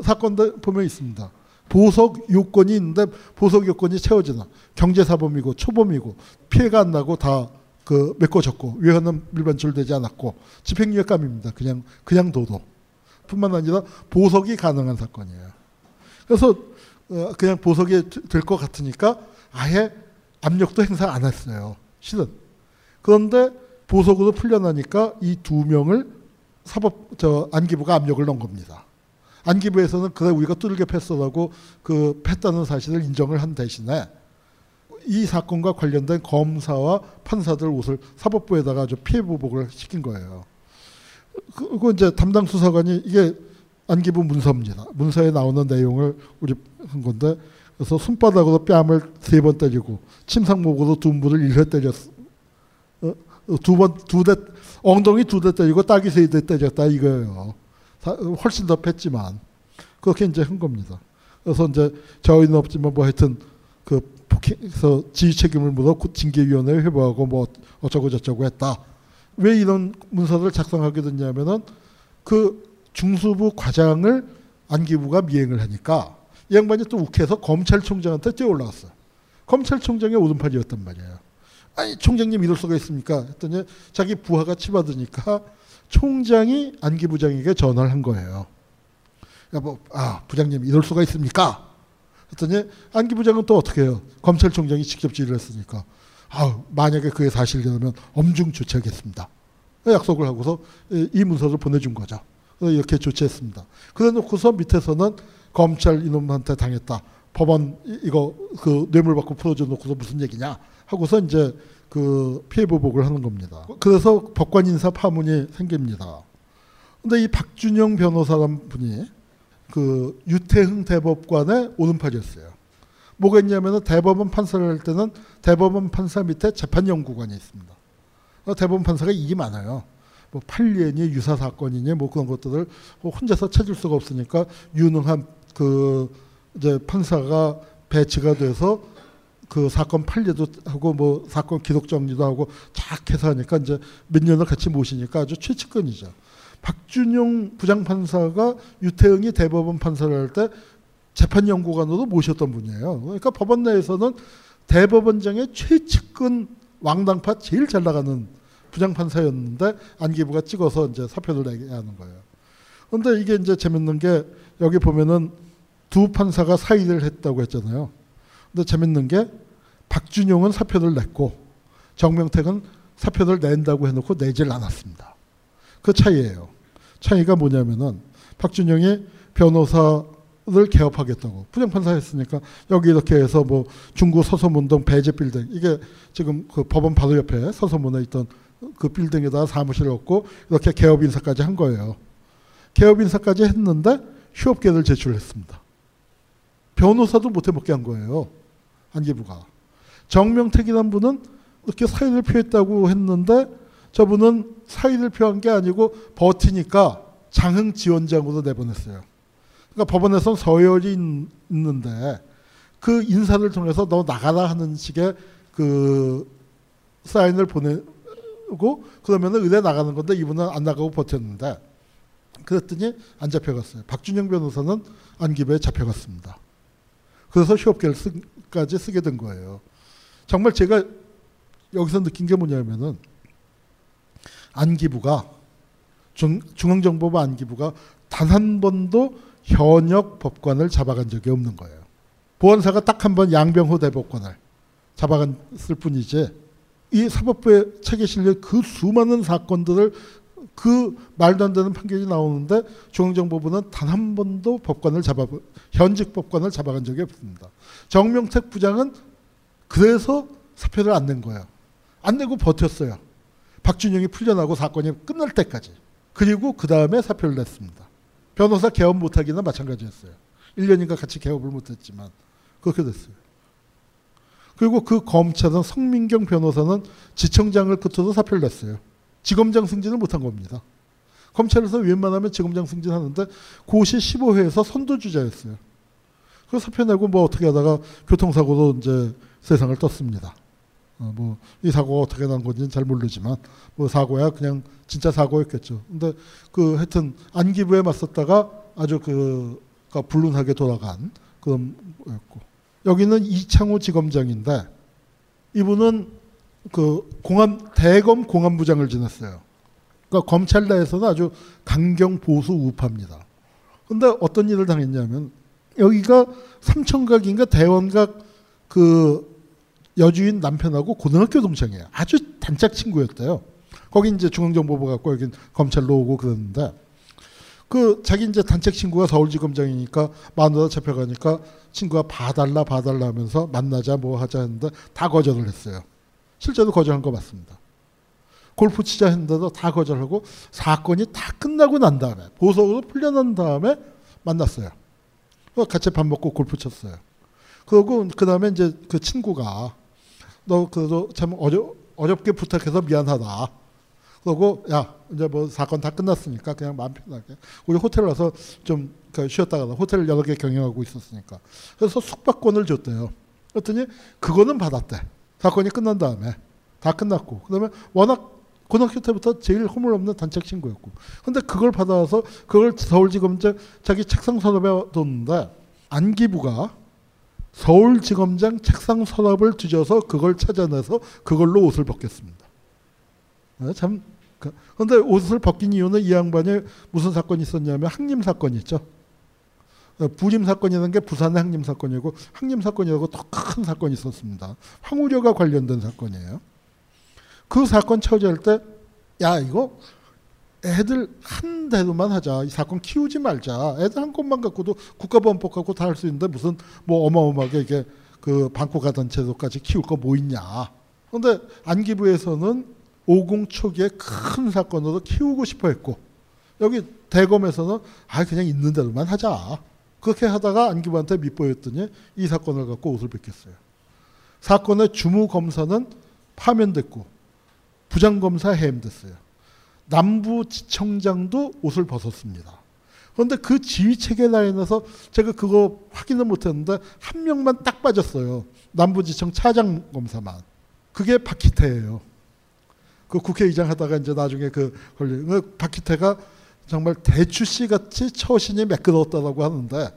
사건도 보면 있습니다. 보석 요건이 있는데 보석 요건이 채워지나 경제사범이고 초범이고 피해가 안 나고 다 그 메꿔졌고 위헌은 밀반출되지 않았고 집행유예감입니다. 그냥 그냥 도도. 뿐만 아니라 보석이 가능한 사건이에요. 그래서 어, 그냥 보석이 될 것 같으니까 아예 압력도 행사 안 했어요. 실은. 그런데 보석으로 풀려나니까 이 두 명을 사법 저 안기부가 압력을 넣은 겁니다. 안기부에서는 그래 우리가 뚜들겨 팼어라고 그 팼다는 사실을 인정을 한 대신에 이 사건과 관련된 검사와 판사들 옷을 사법부에다가 아주 피해 보복을 시킨 거예요. 그리고 이제 담당 수사관이 이게 안기부 문서입니다. 문서에 나오는 내용을 우리 한 건데 그래서 손바닥으로 뺨을 세 번 때리고 침상목으로 둔부를 일회 때렸 어? 두 번 두 대 엉덩이 두 대 때리고 따기 세대 때렸다 이거예요. 훨씬 더 팼지만 그렇게 이제 한 겁니다. 그래서 이제 저희는 없지만 뭐 하여튼 그 폭행해서 지휘 책임을 물어 징계위원회에 회부하고 뭐 어쩌고 저쩌고 했다. 왜 이런 문서를 작성하게 됐냐면은 그 중수부 과장을 안기부가 미행을 하니까 이 양반이 또 욱해서 검찰총장한테 뛰어 올라갔어요. 검찰총장의 오른팔이었단 말이에요. 아니 총장님 이럴 수가 있습니까? 했더니 자기 부하가 치받으니까 총장이 안기 부장에게 전화를 한 거예요. 뭐, 아 부장님 이럴 수가 있습니까? 했더니 안기 부장은 또 어떻게 해요? 검찰총장이 직접 지휘를 했으니까 아 만약에 그게 사실이라면 엄중 조치하겠습니다. 약속을 하고서 이 문서를 보내준 거죠. 이렇게 조치했습니다. 그래 놓고서 밑에서는 검찰 이놈한테 당했다. 법원 이거 그 뇌물 받고 풀어줘 놓고서 무슨 얘기냐 하고서 이제 그 피해 보복을 하는 겁니다. 그래서 법관 인사 파문이 생깁니다. 근데 이 박준영 변호사란 분이 그 유태흥 대법관의 오른팔이었어요. 뭐가 있냐면은 대법원 판사를 할 때는 대법원 판사 밑에 재판연구관이 있습니다. 대법원 판사가 일이 많아요. 뭐 판례니 유사 사건이니 뭐 그런 것들을 혼자서 찾을 수가 없으니까 유능한 그 이제 판사가 배치가 돼서 그 사건 판례도 하고 뭐 사건 기록 정리도 하고 쫙 해서 하니까 이제 몇 년을 같이 모시니까 아주 최측근이죠. 박준용 부장판사가 유태응이 대법원 판사를 할 때 재판연구관으로 모셨던 분이에요. 그러니까 법원 내에서는 대법원장의 최측근 왕당파 제일 잘 나가는 부장판사였는데 안기부가 찍어서 이제 사표를 내게 하는 거예요. 그런데 이게 이제 재밌는 게 여기 보면은 두 판사가 사의를 했다고 했잖아요. 근데 재밌는 게 박준용은 사표를 냈고 정명택은 사표를 낸다고 해놓고 내질 않았습니다. 그 차이예요. 차이가 뭐냐면은 박준영이 변호사를 개업하겠다고 부장판사 했으니까 여기 이렇게 해서 뭐 중구 서소문동 배제 빌딩 이게 지금 그 법원 바로 옆에 서소문에 있던 그 빌딩에다 사무실을 얻고 이렇게 개업 인사까지 한 거예요. 개업 인사까지 했는데 휴업계를 제출했습니다. 변호사도 못해 먹게 한 거예요. 안기부가. 정명택이란 분은 이렇게 사의를 표했다고 했는데 저분은 사의를 표한 게 아니고 버티니까 장흥 지원장으로 내보냈어요. 그러니까 법원에선 서열이 있는데 그 인사를 통해서 너 나가라 하는 식의 그 사인을 보내고 그러면 의대 나가는 건데 이분은 안 나가고 버텼는데 그랬더니 안 잡혀갔어요. 박준영 변호사는 안기부에 잡혀갔습니다. 그래서 휴업계를 까지 쓰게 된 거예요. 정말 제가 여기서 느낀 게 뭐냐면은 안기부가 중, 중앙정보부 안기부가 단 한 번도 현역 법관을 잡아간 적이 없는 거예요. 보안사가 딱 한 번 양병호 대법관을 잡아갔을 뿐이지 이 사법부의 책에 실린 그 수많은 사건들을 그 말도 안 되는 판결이 나오는데 중앙정보부는 단 한 번도 법관을 잡아 현직 법관을 잡아간 적이 없습니다. 정명택 부장은 그래서 사표를 안 낸 거예요. 안 내고 버텼어요. 박준영이 풀려나고 사건이 끝날 때까지. 그리고 그 다음에 사표를 냈습니다. 변호사 개업 못하기는 마찬가지였어요. 1년인가 같이 개업을 못했지만 그렇게 됐어요. 그리고 그 검찰은 성민경 변호사는 지청장을 끝으로 사표를 냈어요. 지검장 승진을 못한 겁니다. 검찰에서 웬만하면 지검장 승진하는데 고시 15회에서 선도주자였어요. 그 사표 내고 뭐 어떻게 하다가 교통사고로 이제 세상을 떴습니다. 어, 뭐이 사고가 어떻게 난 건지는 잘 모르지만 뭐 사고야 그냥 진짜 사고였겠죠. 근데 그 하여튼 안기부에 맞섰다가 아주 그 불륜하게 돌아간 그런 거였고 여기는 이창호 지검장인데 이분은 그 공안 대검 공안부장을 지냈어요. 그러니까 검찰 내에서는 아주 강경 보수 우파입니다. 근데 어떤 일을 당했냐면 여기가 삼천각인가 대원각 그 여주인 남편하고 고등학교 동창이에요. 아주 단짝 친구였대요. 거기 이제 중앙정보부 갖고 여기 검찰로 오고 그랬는데 그 자기 이제 단짝 친구가 서울지검장이니까 마누라 잡혀가니까 친구가 봐달라 봐달라 하면서 만나자 뭐 하자 했는데 다 거절을 했어요. 실제로 거절한 거 맞습니다. 골프 치자 했는데도 다 거절하고 사건이 다 끝나고 난 다음에 보석으로 풀려난 다음에 만났어요. 같이 밥 먹고 골프 쳤어요. 그리고 그 다음에 이제 그 친구가 너 그래도 참 어려, 어렵게 부탁해서 미안하다. 그러고 야 이제 뭐 사건 다 끝났으니까 그냥 마음 편하게 우리 호텔 와서 좀 쉬었다가 호텔 여러 개 경영하고 있었으니까 그래서 숙박권을 줬대요. 그랬더니 그거는 받았대. 사건이 끝난 다음에 다 끝났고 그다음에 워낙 고등학교 때부터 제일 허물없는 단짝 친구였고 근데 그걸 받아서 그걸 서울지검장 자기 책상 서랍에 뒀는데 안기부가 서울지검장 책상 서랍을 뒤져서 그걸 찾아내서 그걸로 옷을 벗겼습니다. 참 그런데 옷을 벗긴 이유는 이 양반이 무슨 사건이 있었냐면 항림 사건이 있죠. 부림 사건이라는 게 부산의 항림 사건이고 항림 사건이라고 더 큰 사건이 있었습니다. 황우려가 관련된 사건이에요. 그 사건 처리할 때 야 이거 애들 한 대로만 하자. 이 사건 키우지 말자. 애들 한 곳만 갖고도 국가보안법 갖고 다 할 수 있는데 무슨 뭐 어마어마하게 이게 그 방코가 단체로까지 키울 거 뭐 있냐. 그런데 안기부에서는 50 초기에 큰 사건으로 키우고 싶어 했고 여기 대검에서는 아 그냥 있는 대로만 하자. 그렇게 하다가 안기부한테 밑보였더니 이 사건을 갖고 옷을 벗겼어요. 사건의 주무 검사는 파면됐고 부장검사 해임됐어요. 남부지청장도 옷을 벗었습니다. 그런데 그 지휘 체계 라인에서 제가 그거 확인을 못했는데 한 명만 딱 빠졌어요. 남부지청 차장 검사만. 그게 박희태예요. 그 국회의장 하다가 이제 나중에 그 걸린 그 박희태가 정말 대추씨 같이 처신이 매끄러웠다고 하는데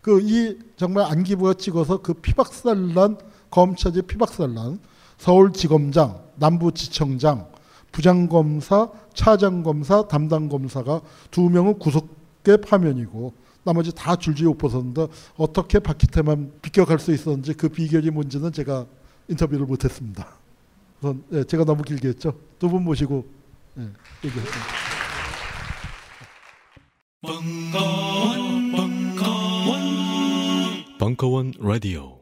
그 이 정말 안기부가 찍어서 그 피박살난 검찰의 피박살난 서울지검장, 남부지청장, 부장검사, 차장검사, 담당검사가 두 명은 구속계 파면이고 나머지 다 줄줄이 옷 벗었는데 어떻게 박희태만 비껴갈 수 있었는지 그 비결이 뭔지는 제가 인터뷰를 못했습니다. 우선 예, 제가 너무 길게 했죠. 두 분 모시고 예, 얘기했습니다. 벙커원, 벙커원, 벙커원 라디오.